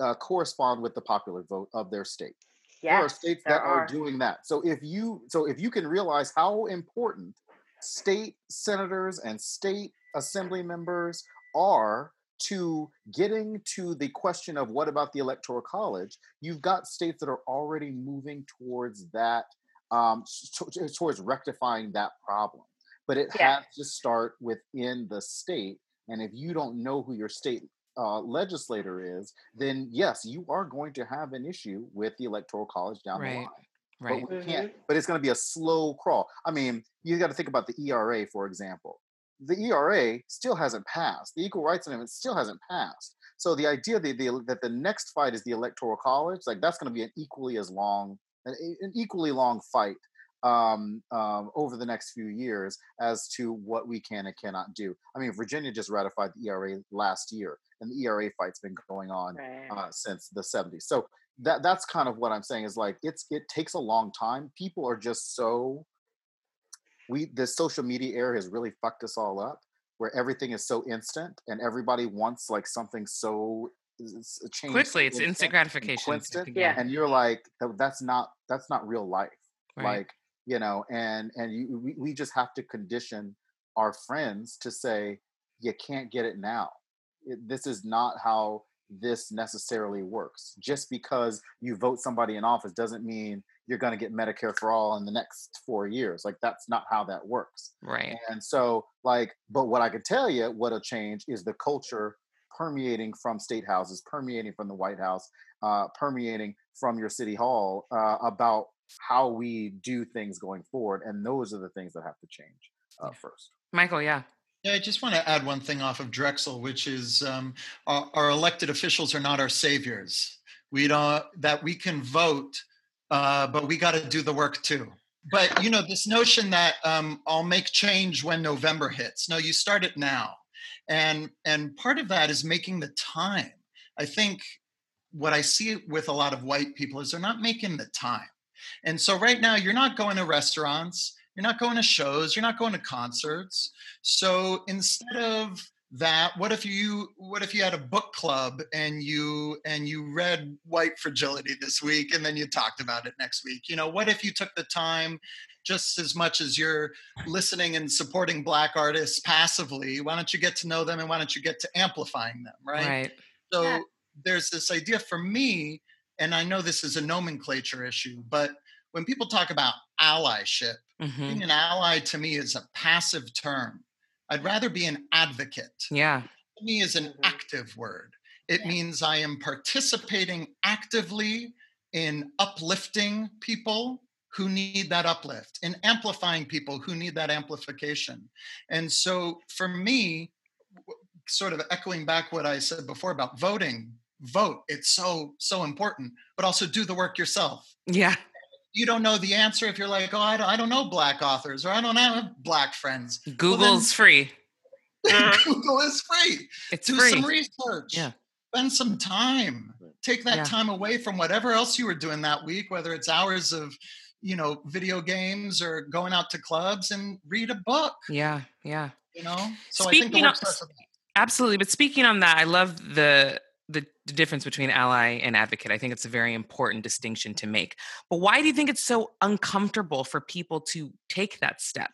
Speaker 6: uh, correspond with the popular vote of their state. there are states
Speaker 4: there
Speaker 6: that are.
Speaker 4: are.
Speaker 6: doing that. So if you so if you can realize how important state senators and state assembly members are to getting to the question of what about the electoral college, you've got states that are already moving towards that um, to- towards rectifying that problem. But it
Speaker 4: Yeah.
Speaker 6: has to start within the state. And if you don't know who your state uh, legislator is, then yes, you are going to have an issue with the electoral college down the line.
Speaker 1: Right.
Speaker 6: But we can't. But it's going to be a slow crawl. I mean, you got to think about the ERA, for example. The ERA still hasn't passed. The Equal Rights Amendment still hasn't passed. So the idea that the that the next fight is the electoral college, like that's going to be an equally as long, an, an equally long fight um, um, over the next few years as to what we can and cannot do. I mean, Virginia just ratified the ERA last year, and the ERA fight's been going on
Speaker 4: Right.
Speaker 6: uh, since the 70s. So that that's kind of what I'm saying is like it's it takes a long time. People are just so we the social media era has really fucked us all up where everything is so instant and everybody wants like something so
Speaker 1: Quickly, it's instant gratification.
Speaker 6: Instant,
Speaker 4: Yeah.
Speaker 6: and you're like that's not that's not real life
Speaker 1: Right.
Speaker 6: like you know and and you, we, we just have to condition our friends to say you can't get it now. It- this is not how this necessarily works. Just because you vote somebody in office doesn't mean you're going to get medicare for all in the next four years. Like that's not how that works.
Speaker 1: Right.
Speaker 6: and so like but what i can tell you what'll change is the culture permeating from state houses permeating from the white house uh, permeating from your city hall uh, about how we do things going forward and those are the things that have to change uh, first
Speaker 1: Michael, yeah.
Speaker 5: Yeah, I just want to add one thing off of Drexel, which is um, our, our elected officials are not our saviors. We don't that we can vote, uh, but we got to do the work too. But you know, this notion that um, I'll make change when November hits. No, you start it now, and and part of that is making the time. I think what I see with a lot of white people is they're not making the time. And so right now, you're not going to restaurants, you're not going to shows, you're not going to concerts. So instead of that what if you what if you had a book club and you and you read white fragility this week and then you talked about it next week you know what if you took the time just as much as you're listening and supporting black artists passively why don't you get to know them and why don't you get to amplifying them right,
Speaker 1: right.
Speaker 5: so yeah. there's this idea for me and i know this is a nomenclature issue but when people talk about allyship mm-hmm. being an ally to me is a passive term I'd rather be an advocate.
Speaker 1: Yeah.
Speaker 5: To me is an mm-hmm. active word. It yeah. means I am participating actively in uplifting people who need that uplift, in amplifying people who need that amplification. And so for me, sort of echoing back what I said before about voting, vote. It's so, so important, but also do the work yourself.
Speaker 1: Yeah
Speaker 5: you don't know the answer if you're like, oh, I don't, I don't know black authors or I don't have black friends.
Speaker 1: Google's well, free. Mm-hmm.
Speaker 5: Google is free.
Speaker 1: It's
Speaker 5: Do
Speaker 1: free.
Speaker 5: some research.
Speaker 1: Yeah.
Speaker 5: Spend some time. Take that yeah. time away from whatever else you were doing that week, whether it's hours of, you know, video games or going out to clubs and read a book.
Speaker 1: Yeah. Yeah.
Speaker 5: You know? So
Speaker 1: speaking
Speaker 5: I think
Speaker 1: the of, Absolutely. But speaking on that, I love the the, the difference between ally and advocate. I think it's a very important distinction to make. But why do you think it's so uncomfortable for people to take that step?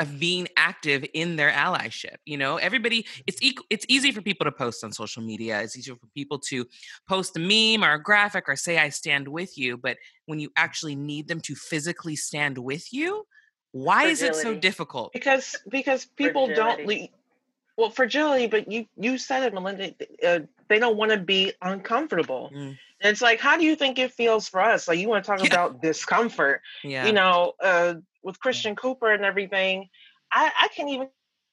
Speaker 1: of being active in their allyship you know everybody it's e- it's easy for people to post on social media it's easier for people to post a meme or a graphic or say i stand with you but when you actually need them to physically stand with you why Fragility. is it so difficult
Speaker 2: because because people Fragility. don't well fragility but you you said it Malynda uh, they don't want to be uncomfortable. Mm. and it's like how do you think it feels for us? Like you want to talk yeah. about discomfort
Speaker 1: yeah.
Speaker 2: you know uh, with christian cooper and everything I, I can't even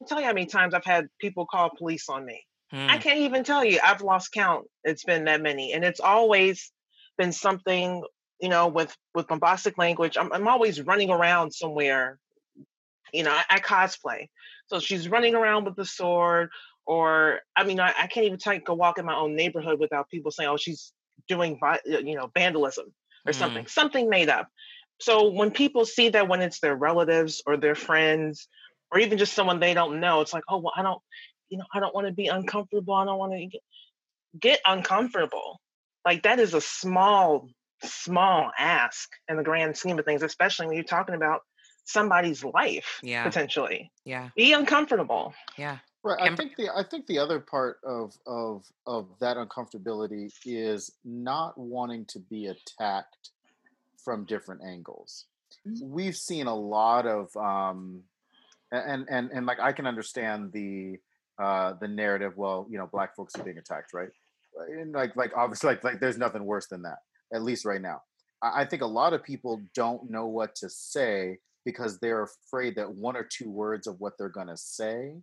Speaker 2: tell you how many times i've had people call police on me. Mm. i can't even tell you. I've lost count. It's been that many. And it's always been something you know with with bombastic language. I'm, I'm always running around somewhere you know I, I cosplay. So she's running around with the sword, or I mean, I, I can't even take a walk in my own neighborhood without people saying, "Oh, she's doing you know vandalism or mm. something, something made up." So when people see that when it's their relatives or their friends or even just someone they don't know, it's like, "Oh, well, I don't, you know, I don't want to be uncomfortable. I don't want to get, get uncomfortable." Like that is a small, small ask in the grand scheme of things, especially when you're talking about somebody's life
Speaker 1: yeah
Speaker 2: potentially
Speaker 1: yeah
Speaker 2: be uncomfortable
Speaker 1: yeah
Speaker 6: right i think the i think the other part of of of that uncomfortability is not wanting to be attacked from different angles. Mm-hmm. we've seen a lot of um and and and like i can understand the uh the narrative well you know black folks are being attacked right? And like like obviously like like there's nothing worse than that at least right now. I think a lot of people don't know what to say because they're afraid that one or two words of what they're going to say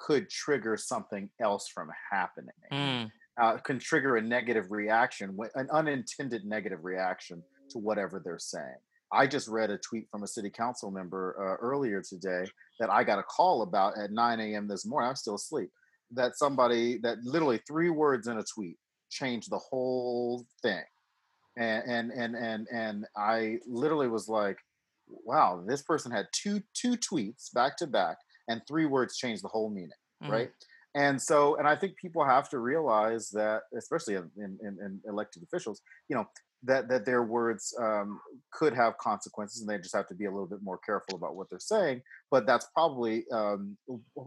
Speaker 6: could trigger something else from happening. Mm. Uh, can trigger a negative reaction, an unintended negative reaction to whatever they're saying. I just read a tweet from a city council member uh, earlier today that I got a call about at 9 a.m. this morning. I'm still asleep. That somebody, that literally three words in a tweet changed the whole thing. And, and, and, and, and I literally was like, wow, this person had two two tweets back to back, and three words change the whole meaning, mm-hmm. right? And so, and I think people have to realize that, especially in, in, in elected officials, you know, that that their words um, could have consequences, and they just have to be a little bit more careful about what they're saying. But that's probably um,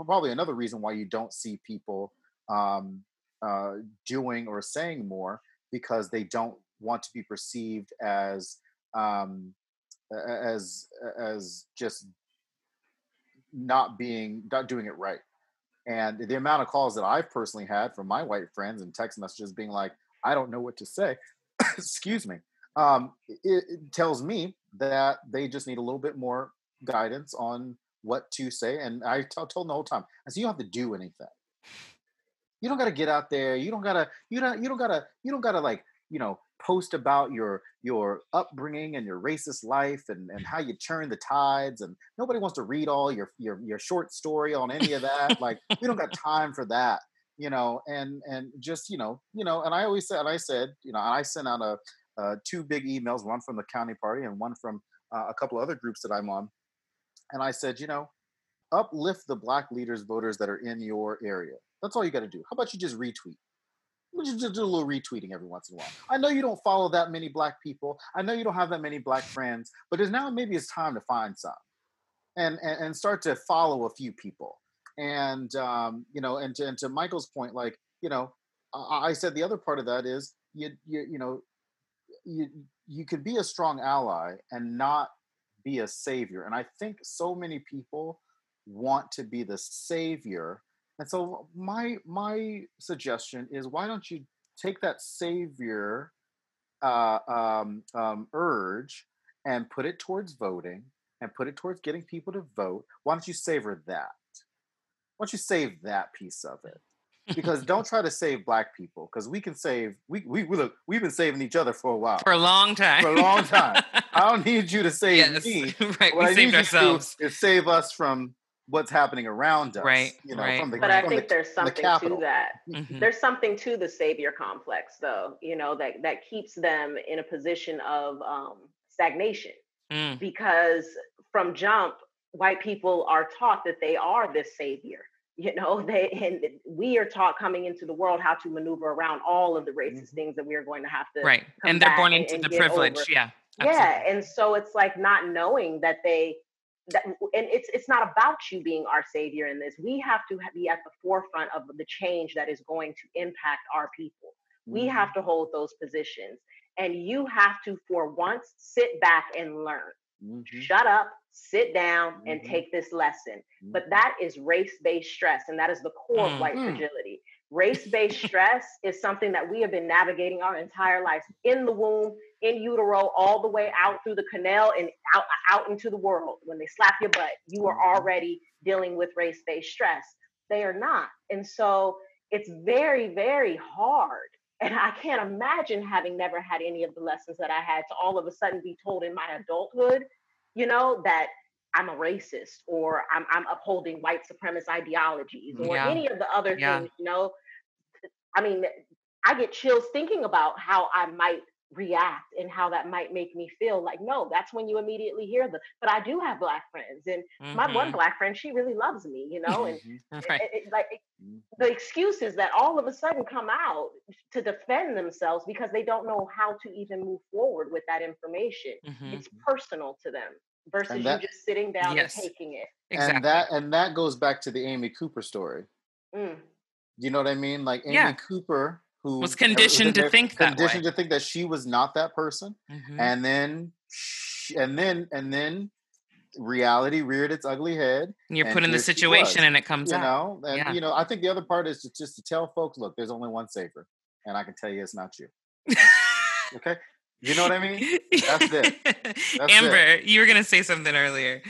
Speaker 6: probably another reason why you don't see people um, uh, doing or saying more because they don't want to be perceived as um, as as just not being not doing it right. And the amount of calls that i've personally had from my white friends and text messages being like i don't know what to say excuse me um, it, it, tells me that they just need a little bit more guidance on what to say. And I t- told them the whole time i said you don't have to do anything. You don't got to get out there. You don't got to you don't you don't got to you don't got to like you know post about your your upbringing and your racist life and, and how you turn the tides and nobody wants to read all your your, your short story on any of that like we don't got time for that you know and and just you know you know and i always said and i said you know i sent out a uh, two big emails one from the county party and one from uh, a couple other groups that i'm on and i said you know uplift the black leaders voters that are in your area. That's all you got to do. How about you just retweet? Just, do a little retweeting every once in a while. I know you don't follow that many black people. I know you don't have that many black friends, but there's now maybe it's time to find some, and and, and start to follow a few people. And um, you know, and to, and to Michael's point, like you know, I, I said the other part of that is you you you know, you you could be a strong ally and not be a savior. And I think so many people want to be the savior. And so my my suggestion is why don't you take that savior uh, um, um, urge and put it towards voting and put it towards getting people to vote. Why don't you savor that? Why don't you save that piece of it? because don't try to save black people because we can save we, we we look we've been saving each other for a while
Speaker 1: for a long time
Speaker 6: for a long time i don't need you to save yes. me
Speaker 1: right what we I saved ourselves
Speaker 6: is save us from what's happening around us
Speaker 1: right
Speaker 6: you know
Speaker 1: right.
Speaker 6: from the
Speaker 4: but i
Speaker 6: think
Speaker 4: the, there's something to that mm-hmm. there's something to the savior complex though you know that that keeps them in a position of um, stagnation mm. because from jump white people are taught that they are this savior you know they and we are taught coming into the world how to maneuver around all of the racist mm-hmm. things that we are going to have to
Speaker 1: right and they're born into and, the privilege over. yeah
Speaker 4: absolutely. yeah and so it's like not knowing that they that and it's it's not about you being our savior in this we have to be at the forefront of the change that is going to impact our people mm-hmm. we have to hold those positions and you have to for once sit back and learn mm-hmm. shut up sit down and mm-hmm. take this lesson. Mm-hmm. But that is race based stress, and that is the core mm-hmm. of white fragility. Race based stress is something that we have been navigating our entire lives in the womb, in utero, all the way out through the canal and out, out into the world. When they slap your butt, you are mm-hmm. already dealing with race based stress. They are not. And so it's very, very hard. And I can't imagine having never had any of the lessons that I had to all of a sudden be told in my adulthood you know, that I'm a racist or I'm, I'm upholding white supremacist ideologies or yeah. any of the other yeah. things, you know. I mean, I get chills thinking about how I might react and how that might make me feel like no that's when you immediately hear the but i do have black friends and mm-hmm. my one mm-hmm. black friend she really loves me you know and right. it, it, like mm-hmm. the excuses that all of a sudden come out to defend themselves because they don't know how to even move forward with that information mm-hmm. it's personal to them versus that, you just sitting down yes. and taking it
Speaker 6: exactly. and that and that goes back to the amy cooper story mm. you know what i mean like amy yeah. cooper who
Speaker 1: was conditioned to think
Speaker 6: that conditioned way. to think that she was not that person mm-hmm. and then and then and then reality reared its ugly head
Speaker 1: you're put in the situation and it comes
Speaker 6: you
Speaker 1: out.
Speaker 6: know and yeah. you know i think the other part is to, just to tell folks look there's only one savior and i can tell you it's not you okay you know what i mean that's it
Speaker 1: that's amber it. you were going to say something earlier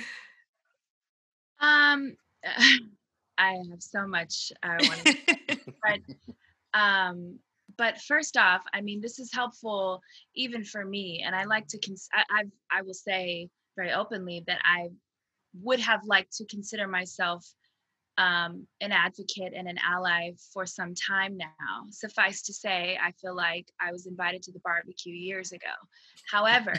Speaker 3: um i have so much i want to but um, but first off, I mean, this is helpful even for me. And I like to, cons- I, I've, I will say very openly that I would have liked to consider myself um, an advocate and an ally for some time now. Suffice to say, I feel like I was invited to the barbecue years ago. However,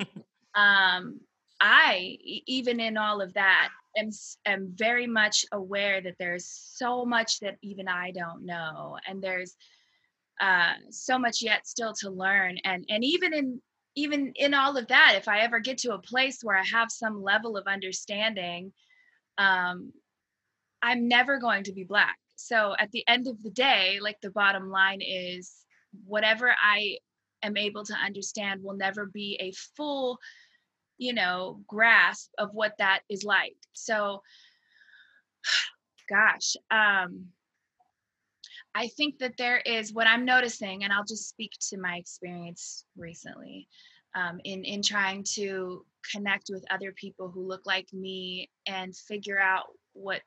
Speaker 3: um, I, even in all of that, am, am very much aware that there's so much that even I don't know. And there's uh, so much yet still to learn. And, and even in, even in all of that, if I ever get to a place where I have some level of understanding, um, I'm never going to be black. So at the end of the day, like the bottom line is whatever I am able to understand will never be a full you know grasp of what that is like. So gosh um i think that there is what i'm noticing and i'll just speak to my experience recently um, in in trying to connect with other people who look like me and figure out what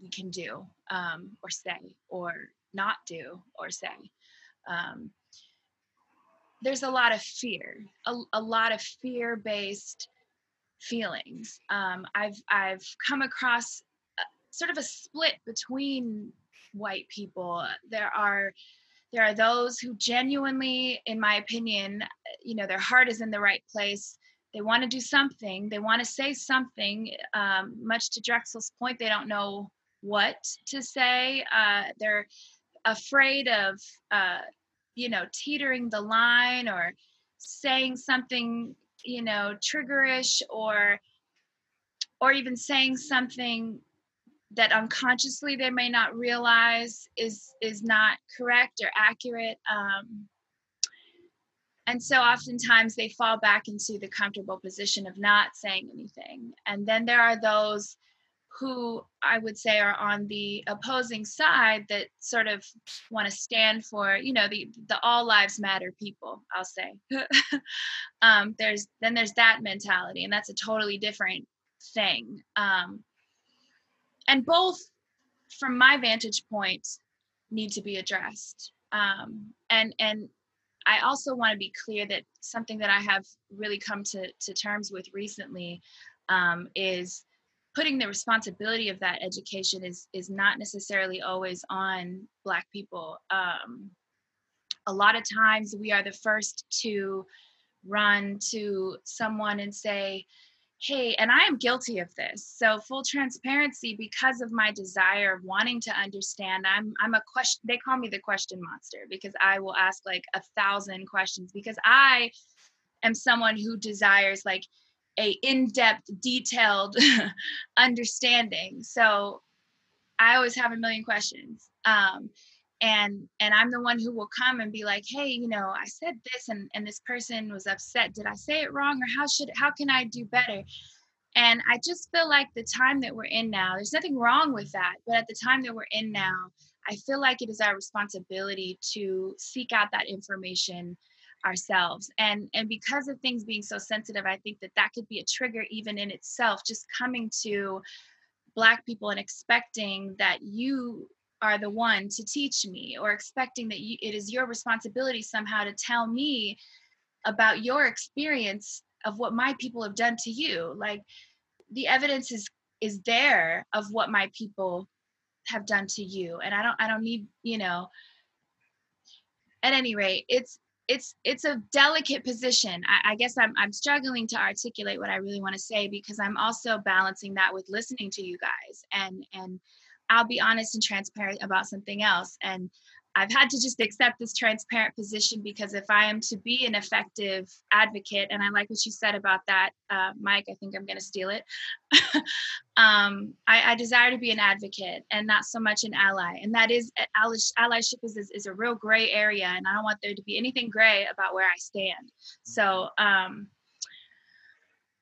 Speaker 3: we can do um, or say or not do or say um, there's a lot of fear, a, a lot of fear-based feelings. Um, I've I've come across a, sort of a split between white people. There are there are those who genuinely, in my opinion, you know, their heart is in the right place. they want to do something they want to say something um, much to drexel's point they don't know what to say uh, they're afraid of uh, you know teetering the line or saying something you know triggerish or or even saying something that unconsciously they may not realize is is not correct or accurate um, and so oftentimes they fall back into the comfortable position of not saying anything. And then there are those who i would say are on the opposing side that sort of want to stand for you know the the all lives matter people i'll say. Um, there's then there's that mentality and that's a totally different thing. Um, and both from my vantage point need to be addressed. Um, and and i also want to be clear that something that i have really come to, to terms with recently um, is putting the responsibility of that education is is not necessarily always on black people um, a lot of times we are the first to run to someone and say hey, and I am guilty of this. So full transparency, because of my desire of wanting to understand, I'm I'm a question. They call me the question monster because I will ask like a thousand questions because I am someone who desires like a in-depth, detailed understanding. So I always have a million questions. Um, and and i'm the one who will come and be like hey you know i said this and and this person was upset did i say it wrong or how should how can i do better and i just feel like the time that we're in now there's nothing wrong with that but at the time that we're in now i feel like it is our responsibility to seek out that information ourselves. And and because of things being so sensitive i think that that could be a trigger even in itself just coming to black people and expecting that you are the one to teach me or expecting that you, it is your responsibility somehow to tell me about your experience of what my people have done to you. Like the evidence is is there of what my people have done to you. And i don't i don't need you know at any rate it's it's it's a delicate position I, I guess i'm i'm struggling to articulate what i really want to say because i'm also balancing that with listening to you guys and and I'll be honest and transparent about something else. And I've had to just accept this transparent position because if I am to be an effective advocate, and I like what you said about that, uh, Mike, I think I'm going to steal it. um, I, I, desire to be an advocate and not so much an ally. And that is, allyship is, is, is, a real gray area. And I don't want there to be anything gray about where I stand. So, um,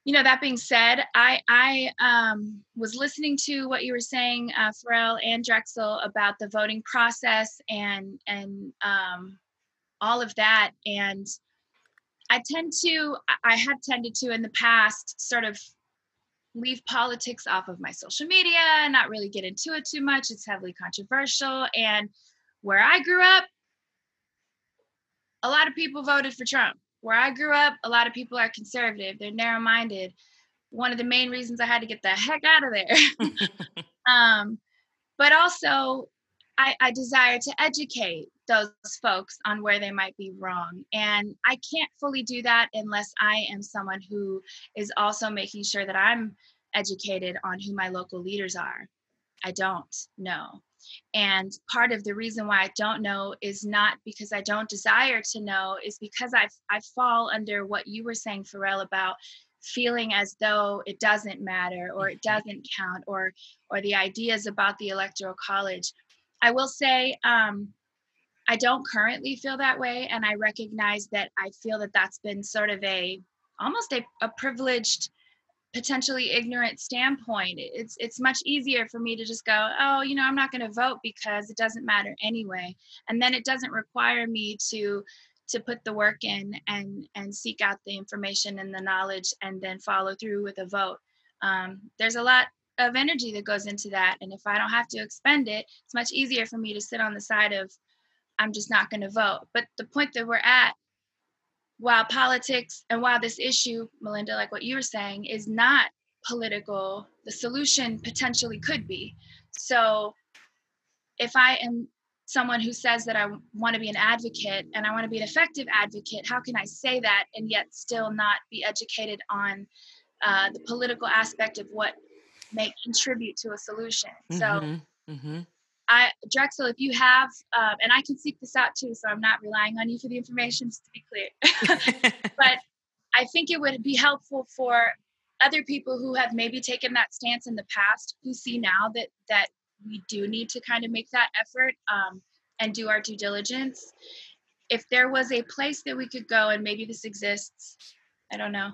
Speaker 3: you know that being said i i um, was listening to what you were saying uh, Farelle and drexel about the voting process and and um, all of that. And i tend to i have tended to in the past sort of leave politics off of my social media and not really get into it too much. It's heavily controversial. And where i grew up a lot of people voted for trump where I grew up, a lot of people are conservative, they're narrow minded. One of the main reasons I had to get the heck out of there. um, but also, I, I desire to educate those folks on where they might be wrong. And I can't fully do that unless I am someone who is also making sure that I'm educated on who my local leaders are. I don't know. And part of the reason why I don't know is not because I don't desire to know, is because I I fall under what you were saying, Farelle, about feeling as though it doesn't matter or it mm-hmm. doesn't count or or the ideas about the electoral college. I will say um, I don't currently feel that way, and I recognize that I feel that that's been sort of a almost a, a privileged potentially ignorant standpoint it's it's much easier for me to just go oh you know i'm not going to vote because it doesn't matter anyway. And then it doesn't require me to to put the work in and and seek out the information and the knowledge and then follow through with a vote. Um, there's a lot of energy that goes into that and if i don't have to expend it it's much easier for me to sit on the side of i'm just not going to vote. But the point that we're at while politics and while this issue, Malynda, like what you were saying, is not political, the solution potentially could be. So if I am someone who says that I want to be an advocate and I want to be an effective advocate, how can I say that and yet still not be educated on uh, the political aspect of what may contribute to a solution? Mm-hmm. So, mm-hmm. I Drexel, if you have, um, and I can seek this out too, so I'm not relying on you for the information, just to be clear. but I think it would be helpful for other people who have maybe taken that stance in the past, who see now that that we do need to kind of make that effort um, and do our due diligence. If there was a place that we could go, and maybe this exists, I don't know,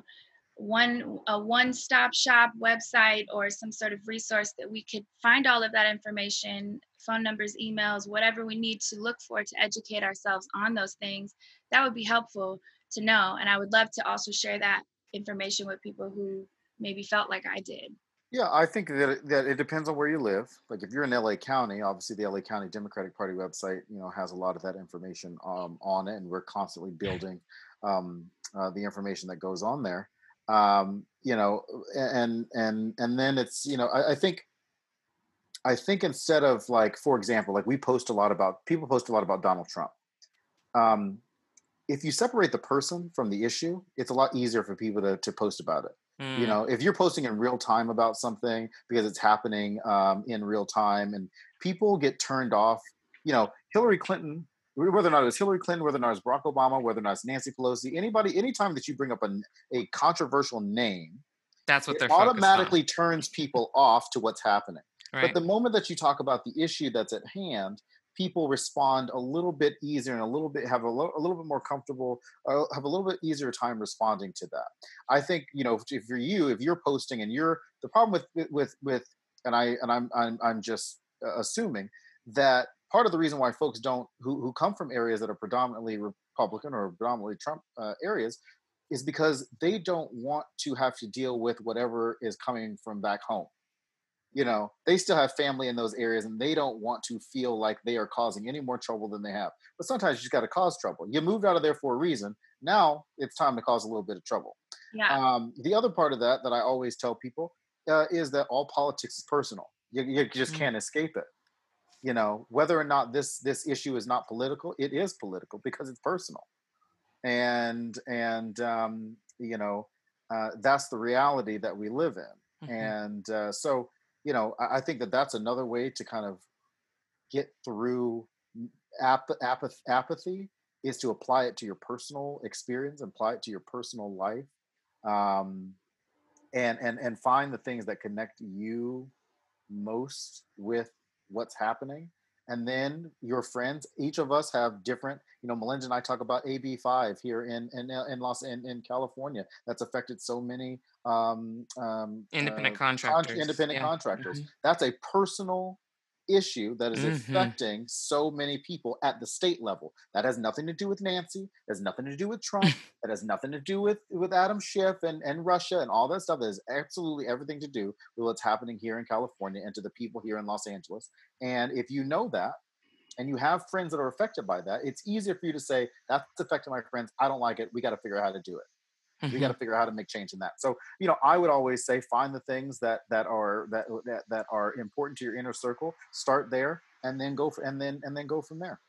Speaker 3: one a one-stop shop website or some sort of resource that we could find all of that information, phone numbers, emails, whatever we need to look for to educate ourselves on those things, that would be helpful to know. And I would love to also share that information with people who maybe felt like I did.
Speaker 6: Yeah, I think that it, that it depends on where you live. Like if you're in LA County, obviously the LA County Democratic Party website, you know, has a lot of that information um, on it, and we're constantly building um, uh, the information that goes on there. Um, you know, and and and then it's you know, I, I think I think instead of like, for example, like we post a lot about people post a lot about Donald Trump. Um, if you separate the person from the issue, it's a lot easier for people to, to post about it. Mm. You know, if you're posting in real time about something because it's happening um, in real time and people get turned off, you know, Hillary Clinton, whether or not it's Hillary Clinton, whether or not it's Barack Obama, whether or not it's Nancy Pelosi, anybody, anytime that you bring up a, a controversial name,
Speaker 1: that's what they're
Speaker 6: automatically turns people off to what's happening. Right. But the moment that you talk about the issue that's at hand, people respond a little bit easier and a little bit have a, lo- a little bit more comfortable uh, have a little bit easier time responding to that i think you know if you're you if you're posting and you're the problem with with with and i and i'm i'm, I'm just uh, assuming that part of the reason why folks don't who, who come from areas that are predominantly republican or predominantly trump uh, areas is because they don't want to have to deal with whatever is coming from back home you know they still have family in those areas and they don't want to feel like they are causing any more trouble than they have. But sometimes you just got to cause trouble. You moved out of there for a reason. Now it's time to cause a little bit of trouble. Yeah. Um, the other part of that that i always tell people uh, is that all politics is personal. You, you just mm-hmm. can't escape it. You know whether or not this this issue is not political it is political because it's personal. And and um, you know uh, that's the reality that we live in. Mm-hmm. and uh, so you know, I, I, think that that's another way to kind of get through ap- apath- apathy is to apply it to your personal experience, apply it to your personal life, um, and and and find the things that connect you most with what's happening and then your friends each of us have different you know Malynda and i talk about ab5 here in in, in los in, in california that's affected so many um, um,
Speaker 1: independent uh, contractors
Speaker 6: con- independent yeah. contractors mm-hmm. that's a personal issue that is mm-hmm. affecting so many people at the state level. That has nothing to do with Nancy. Has nothing to do with Trump. that has nothing to do with with Adam Schiff and and Russia and all that stuff. That has absolutely everything to do with what's happening here in California and to the people here in Los Angeles. And if you know that, and you have friends that are affected by that, it's easier for you to say that's affecting my friends. I don't like it. We got to figure out how to do it. Mm-hmm. We got to figure out how to make change in that. So, you know, I would always say find the things that that are that that, that are important to your inner circle. Start there, and then go for, and then and then go from there.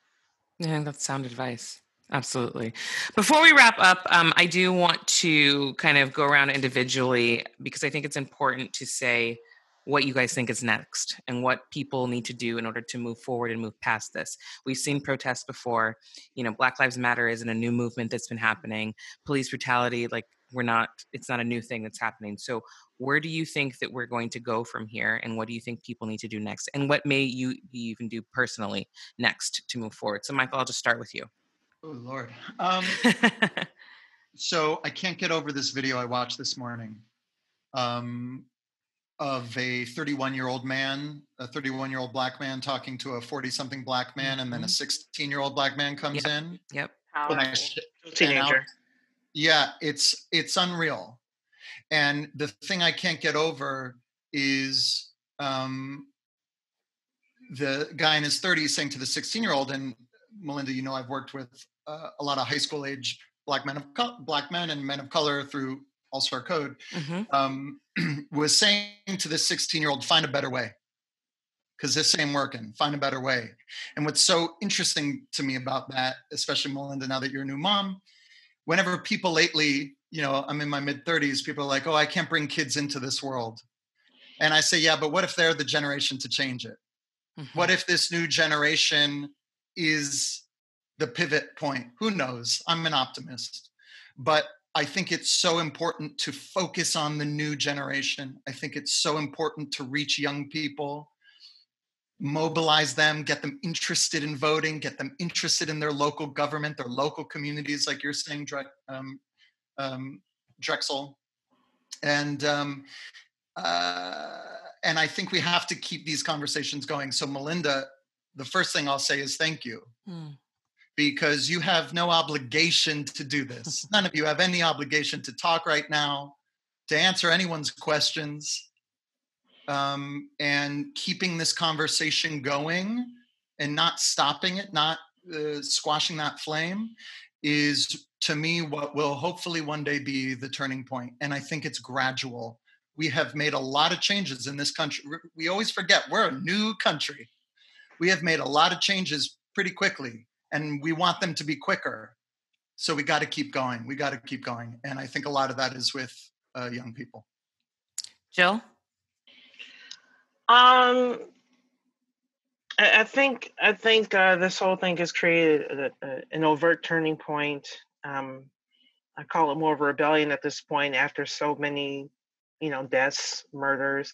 Speaker 1: Yeah, that's sound advice. Absolutely. Before we wrap up, um, I do want to kind of go around individually because I think it's important to say what you guys think is next and what people need to do in order to move forward and move past this. We've seen protests before. You know, Black Lives Matter isn't a new movement that's been happening. Police brutality, like we're not, it's not a new thing that's happening. So, where do you think that we're going to go from here? And what do you think people need to do next? And what may you even do personally next to move forward? So, Michael, I'll just start with you.
Speaker 5: Oh, Lord. Um, so, I can't get over this video I watched this morning. Um, of a 31 year old man, a 31 year old black man talking to a 40 something black man, and then a mm-hmm. 16 year old black man comes
Speaker 1: yep.
Speaker 5: in.
Speaker 1: Yep.
Speaker 2: Teenager.
Speaker 5: Yeah, it's it's unreal. And the thing I can't get over is um, the guy in his 30s saying to the 16 year old, and Malynda, you know, I've worked with uh, a lot of high school age black men of co- black men and men of color through All Star Code. Mm-hmm. Um, was saying to this 16 year old, find a better way. because this ain't working. Find a better way. And what's so interesting to me about that, especially Malynda, now that you're a new mom, whenever people lately, you know, I'm in my mid 30s, people are like, oh, I can't bring kids into this world. And I say, yeah, but what if they're the generation to change it? Mm-hmm. What if this new generation is the pivot point? Who knows? I'm an optimist. But I think it's so important to focus on the new generation. I think it's so important to reach young people mobilize them, get them interested in voting, get them interested in their local government, their local communities, like you're saying, um, um, Drexel. And um, uh, and I think we have to keep these conversations going. So, Malynda, the first thing I'll say is thank you. Hmm. Because you have no obligation to do this. None of you have any obligation to talk right now, to answer anyone's questions um, and keeping this conversation going and not stopping it, not uh, squashing that flame, is to me what will hopefully one day be the turning point. And I think it's gradual. We have made a lot of changes in this country. We always forget we're a new country. We have made a lot of changes pretty quickly, and we want them to be quicker. So we got to keep going. We got to keep going. And I think a lot of that is with uh, young people.
Speaker 1: Jill?
Speaker 2: Um, I, I think I think uh, this whole thing has created a, a, an overt turning point. Um, I call it more of a rebellion at this point after so many, you know, deaths, murders.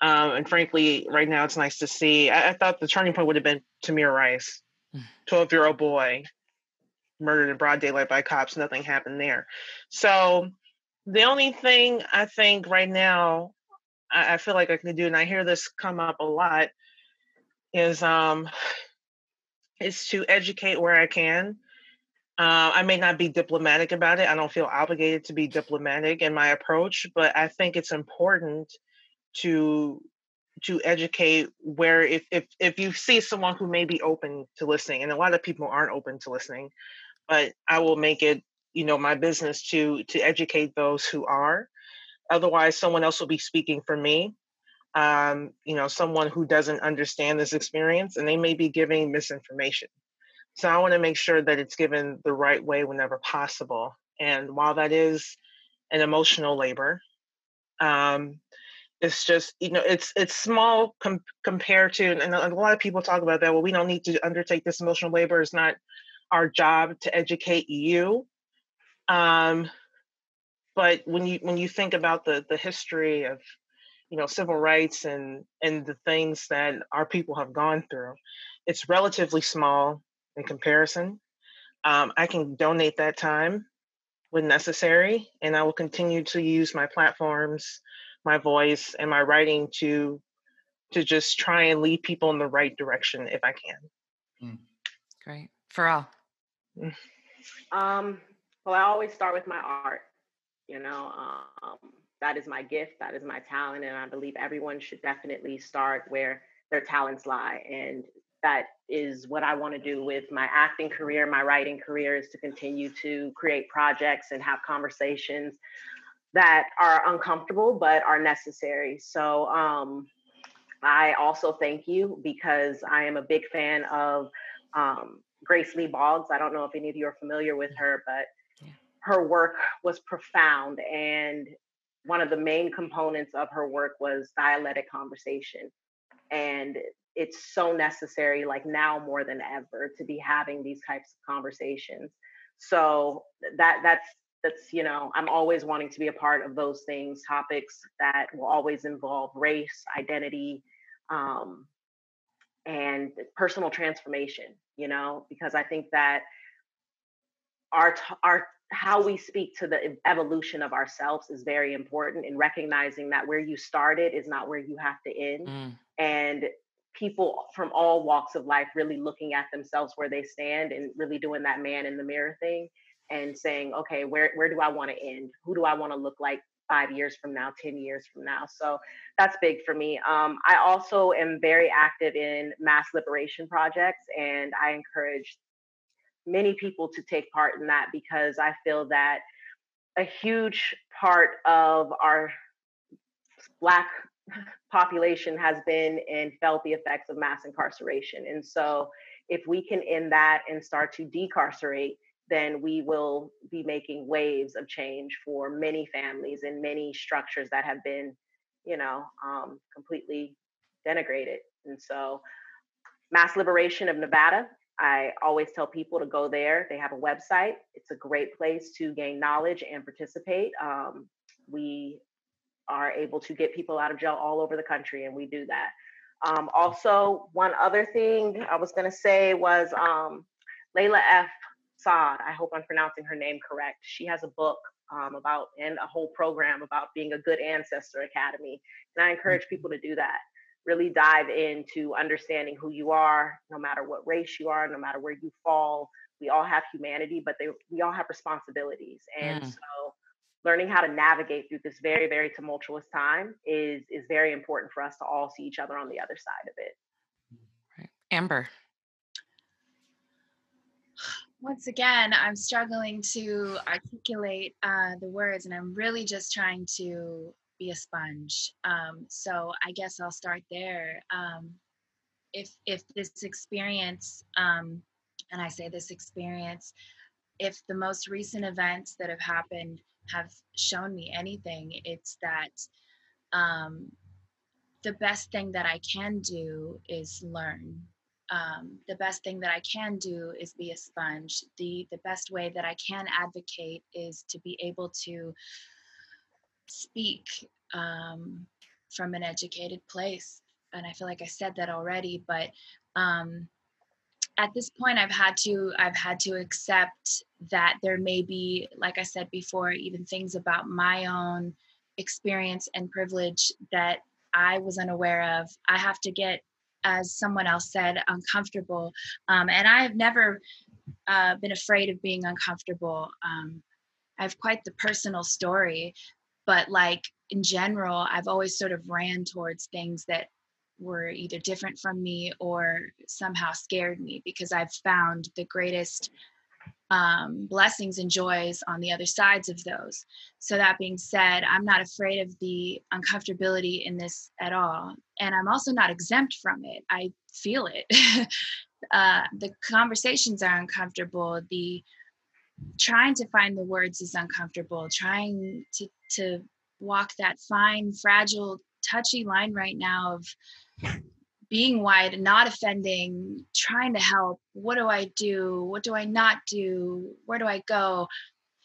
Speaker 2: Um, and frankly, right now it's nice to see. I, I thought the turning point would have been Tamir Rice. 12 year old boy, murdered in broad daylight by cops. Nothing happened there. So the only thing I think right now I, I feel like I can do, and I hear this come up a lot, is um is to educate where I can. Uh, I may not be diplomatic about it. I don't feel obligated to be diplomatic in my approach, but I think it's important to to educate where if if if you see someone who may be open to listening, and a lot of people aren't open to listening, but I will make it you know my business to to educate those who are Otherwise, someone else will be speaking for me. Um, you know, someone who doesn't understand this experience and they may be giving misinformation. So I want to make sure that it's given the right way whenever possible. And while that is an emotional labor, um, it's just you know it's it's small com- compared to and a lot of people talk about that well we don't need to undertake this emotional labor it's not our job to educate you. Um, but when you when you think about the the history of you know civil rights and and the things that our people have gone through it's relatively small in comparison. Um, i can donate that time when necessary and i will continue to use my platforms my voice and my writing to to just try and lead people in the right direction if i can
Speaker 1: mm. great Farelle.
Speaker 4: Mm. um well i always start with my art you know, um, that is my gift, that is my talent, and I believe everyone should definitely start where their talents lie. And that is what I want to do with my acting career, my writing career is to continue to create projects and have conversations that are uncomfortable but are necessary. So um, I also thank you because I am a big fan of um, Grace Lee Boggs. I don't know if any of you are familiar with her, but her work was profound and one of the main components of her work was dialectic conversation and it's so necessary like now more than ever to be having these types of conversations so that that's that's you know i'm always wanting to be a part of those things topics that will always involve race identity um, and personal transformation you know because i think that our our how we speak to the evolution of ourselves is very important in recognizing that where you started is not where you have to end mm. and people from all walks of life really looking at themselves where they stand and really doing that man in the mirror thing and saying okay where where do i want to end? Who do i want to look like five years from now 10 years from now? So that's big for me. Um, i also am very active in mass liberation projects and i encourage many people to take part in that because I feel that a huge part of our Black population has been and felt the effects of mass incarceration. And so, if we can end that and start to decarcerate, then we will be making waves of change for many families and many structures that have been, you know, um, completely denigrated. And so, Mass Liberation of Nevada, I always tell people to go there. They have a website. It's a great place to gain knowledge and participate. Um, we are able to get people out of jail all over the country, and we do that. Um, also, one other thing I was going to say was um, Layla F. Saad. I hope I'm pronouncing her name correct. She has a book um, about and a whole program about being a good ancestor academy, and I encourage mm-hmm. people to do that. Really dive into understanding who you are, no matter what race you are, no matter where you fall. We all have humanity, but they, we all have responsibilities, and mm. so learning how to navigate through this very very tumultuous time is is very important for us to all see each other on the other side of it
Speaker 1: right. amber
Speaker 3: once again i'm struggling to articulate uh, the words and i'm really just trying to be a sponge um, so i guess i'll start there um, if if this experience um, and i say this experience if the most recent events that have happened have shown me anything, it's that um, the best thing that I can do is learn. Um, the best thing that I can do is be a sponge. The the best way that I can advocate is to be able to speak um, from an educated place. And I feel like I said that already, but um, at this point i've had to i've had to accept that there may be like i said before even things about my own experience and privilege that i was unaware of i have to get as someone else said uncomfortable um, and i have never uh, been afraid of being uncomfortable um, i have quite the personal story but like in general i've always sort of ran towards things that were either different from me or somehow scared me because I've found the greatest um, blessings and joys on the other sides of those. So, that being said, I'm not afraid of the uncomfortability in this at all. And I'm also not exempt from it. I feel it. uh, the conversations are uncomfortable. The trying to find the words is uncomfortable. Trying to, to walk that fine, fragile, touchy line right now of being wide, and not offending, trying to help. What do I do? What do I not do? Where do I go?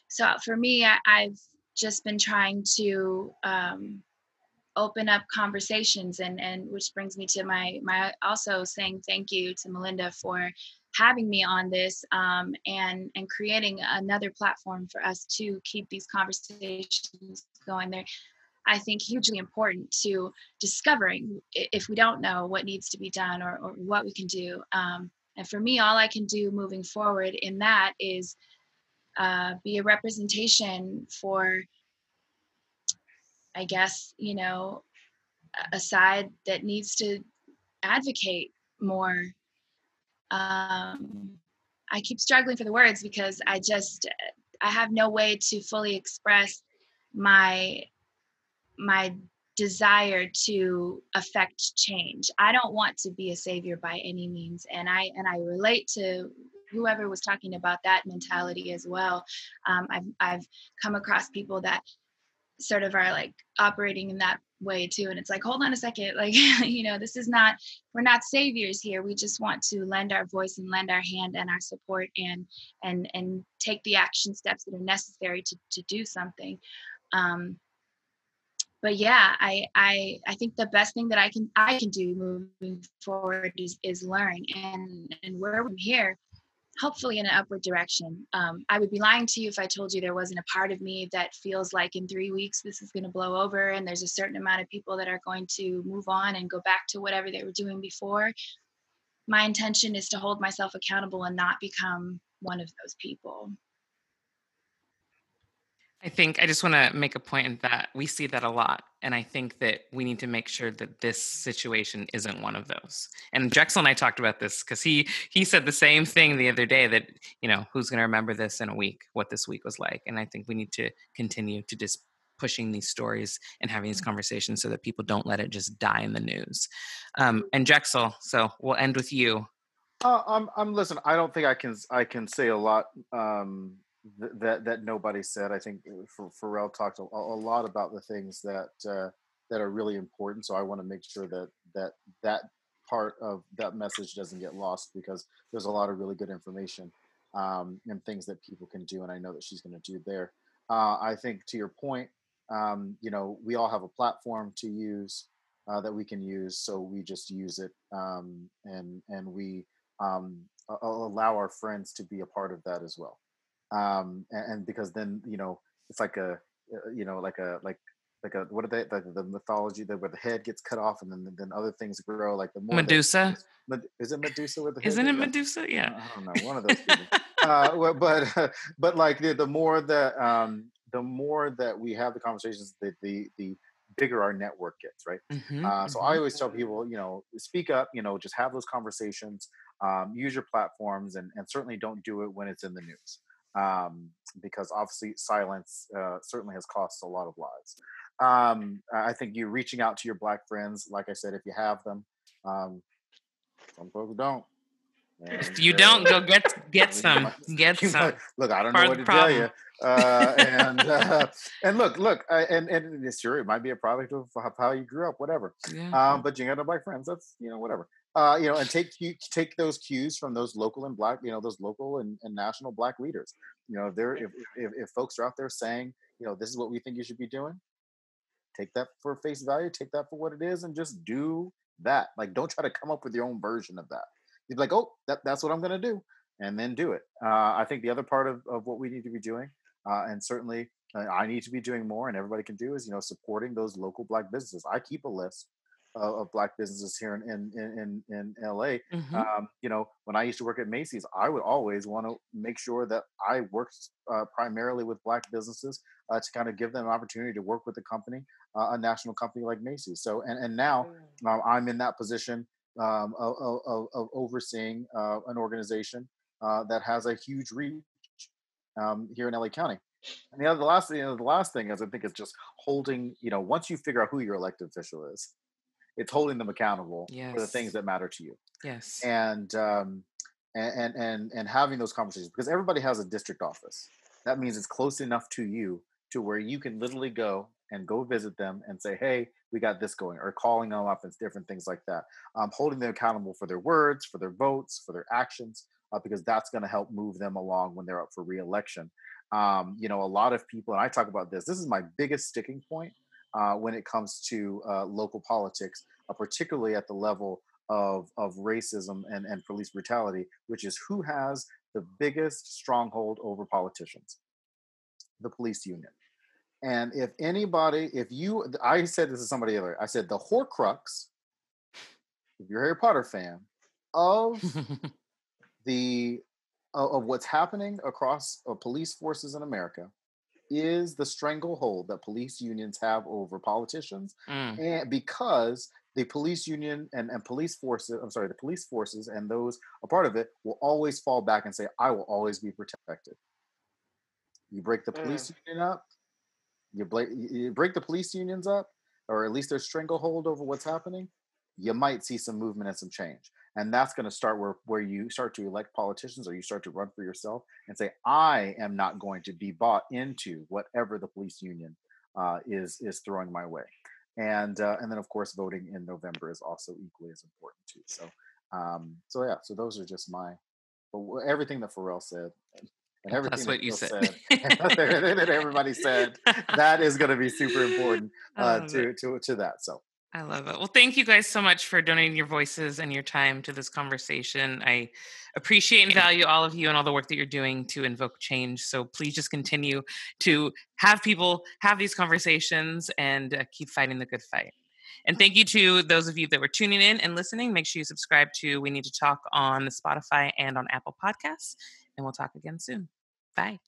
Speaker 3: So for me, I, have just been trying to um, open up conversations, and and which brings me to my my also saying thank you to Malynda for having me on this um, and and creating another platform for us to keep these conversations going there I think hugely important to discovering if we don't know what needs to be done or, or what we can do. Um, and for me, all I can do moving forward in that is uh, be a representation for, I guess, you know, a side that needs to advocate more. Um, I keep struggling for the words because I just I have no way to fully express my my desire to affect change. I don't want to be a savior by any means and I and I relate to whoever was talking about that mentality as well. Um, I've I've come across people that sort of are like operating in that way too and it's like hold on a second like you know this is not we're not saviors here we just want to lend our voice and lend our hand and our support and and and take the action steps that are necessary to to do something um but yeah, I I I think the best thing that I can I can do moving forward is is learn and and where we're here, hopefully in an upward direction. Um, I would be lying to you if I told you there wasn't a part of me that feels like in three weeks this is going to blow over and there's a certain amount of people that are going to move on and go back to whatever they were doing before. My intention is to hold myself accountable and not become one of those people.
Speaker 1: I think I just want to make a point that we see that a lot. And I think that we need to make sure that this situation isn't one of those. And Drexel and I talked about this because he he said the same thing the other day that, you know, who's going to remember this in a week, what this week was like. And I think we need to continue to just pushing these stories and having these conversations so that people don't let it just die in the news. Um, and Drexel, so we'll end with you.
Speaker 6: Uh, I'm, I'm. Listen, I don't think I can. I can say a lot um, th- that that nobody said. I think uh, Farelle talked a, a lot about the things that uh, that are really important. So I want to make sure that that that part of that message doesn't get lost because there's a lot of really good information um, and things that people can do, and I know that she's going to do there. Uh, I think to your point, um, you know, we all have a platform to use uh, that we can use, so we just use it, um, and and we um, allow our friends to be a part of that as well. Um, and, and, because then you know, it's like a, uh, you know, like a like like a what are they like the mythology that where the head gets cut off and then then other things grow like the more
Speaker 1: Medusa.
Speaker 6: That, is it Medusa with the
Speaker 1: Isn't it Medusa? Yeah.
Speaker 6: I don't know. One of those. uh, but but like the, the more that um, the more that we have the conversations, the the the bigger our network gets, right? Mm-hmm, uh, so mm-hmm. I always tell people, you know, speak up, you know, just have those conversations, um, use your platforms, and and certainly don't do it when it's in the news, um, because obviously silence uh, certainly has cost a lot of lives. Um, I think you reaching out to your black friends, like I said, if you have them, um, some folks don't.
Speaker 1: If you don't, go get get some. Get some.
Speaker 6: look, I don't know what to problem. tell you. Uh, and uh, and look, look, uh, and and it's sure it might be a product of how you grew up, whatever. Yeah. Um, but you got no black friends. That's you know whatever. Uh, you know, and take take those cues from those local and black, you know, those local and, and national black leaders. You know, there if, if if folks are out there saying, you know, this is what we think you should be doing, take that for face value, take that for what it is, and just do that. Like, don't try to come up with your own version of that. You'd be like, oh, that, that's what I'm going to do, and then do it. Uh, I think the other part of, of what we need to be doing, uh, and certainly uh, I need to be doing more, and everybody can do, is you know supporting those local black businesses. I keep a list of, of black businesses here in in in, in LA. Mm-hmm. Um, you know, when I used to work at Macy's, I would always want to make sure that I worked uh, primarily with black businesses uh, to kind of give them an opportunity to work with a company, uh, a national company like Macy's. So, and and now um, I'm in that position um, of, of, of, overseeing uh, an organization uh, that has a huge reach um, here in LA County. And the other, the last, you know, the last thing is I think is just holding. You know, once you figure out who your elected official is, it's holding them accountable yes. for the things that matter to you.
Speaker 1: Yes.
Speaker 6: And um, and and and having those conversations because everybody has a district office. That means it's close enough to you to where you can literally go and go visit them and say, "Hey, we got this going," or calling them up and different things like that. Um, holding them accountable for their words, for their votes, for their actions, uh, because that's going to help move them along when they're up for reelection. Um, you know, a lot of people, and I talk about this. This is my biggest sticking point uh, when it comes to uh, local politics, uh, particularly at the level of, of racism and, and police brutality, which is who has the biggest stronghold over politicians? The police union. And if anybody, if you, I said this to somebody earlier, I said the Horcrux, if you're a Harry Potter fan, of the of what's happening across uh, police forces in America is the stranglehold that police unions have over politicians, mm. and because the police union and, and police forces, I'm sorry, the police forces and those a part of it will always fall back and say, I will always be protected. You break the police mm. union up, you, break, you break the police unions up, or at least there's stranglehold over what's happening, you might see some movement and some change. And that's going to start where, where you start to elect politicians or you start to run for yourself and say, I am not going to be bought into whatever the police union uh, is is throwing my way and uh, and then of course voting in November is also equally as important too. So um, so yeah, so those are just my everything that Farelle said. And everything
Speaker 1: That's what that you said.
Speaker 6: said that everybody said that is going to be super important uh, to, to to that. So
Speaker 1: I love it. Well, thank you guys so much for donating your voices and your time to this conversation. I appreciate and value all of you and all the work that you're doing to invoke change. So please just continue to have people have these conversations and uh, keep fighting the good fight. And thank you to those of you that were tuning in and listening. Make sure you subscribe to We Need to Talk on the Spotify and on Apple Podcasts. And we'll talk again soon. Bye.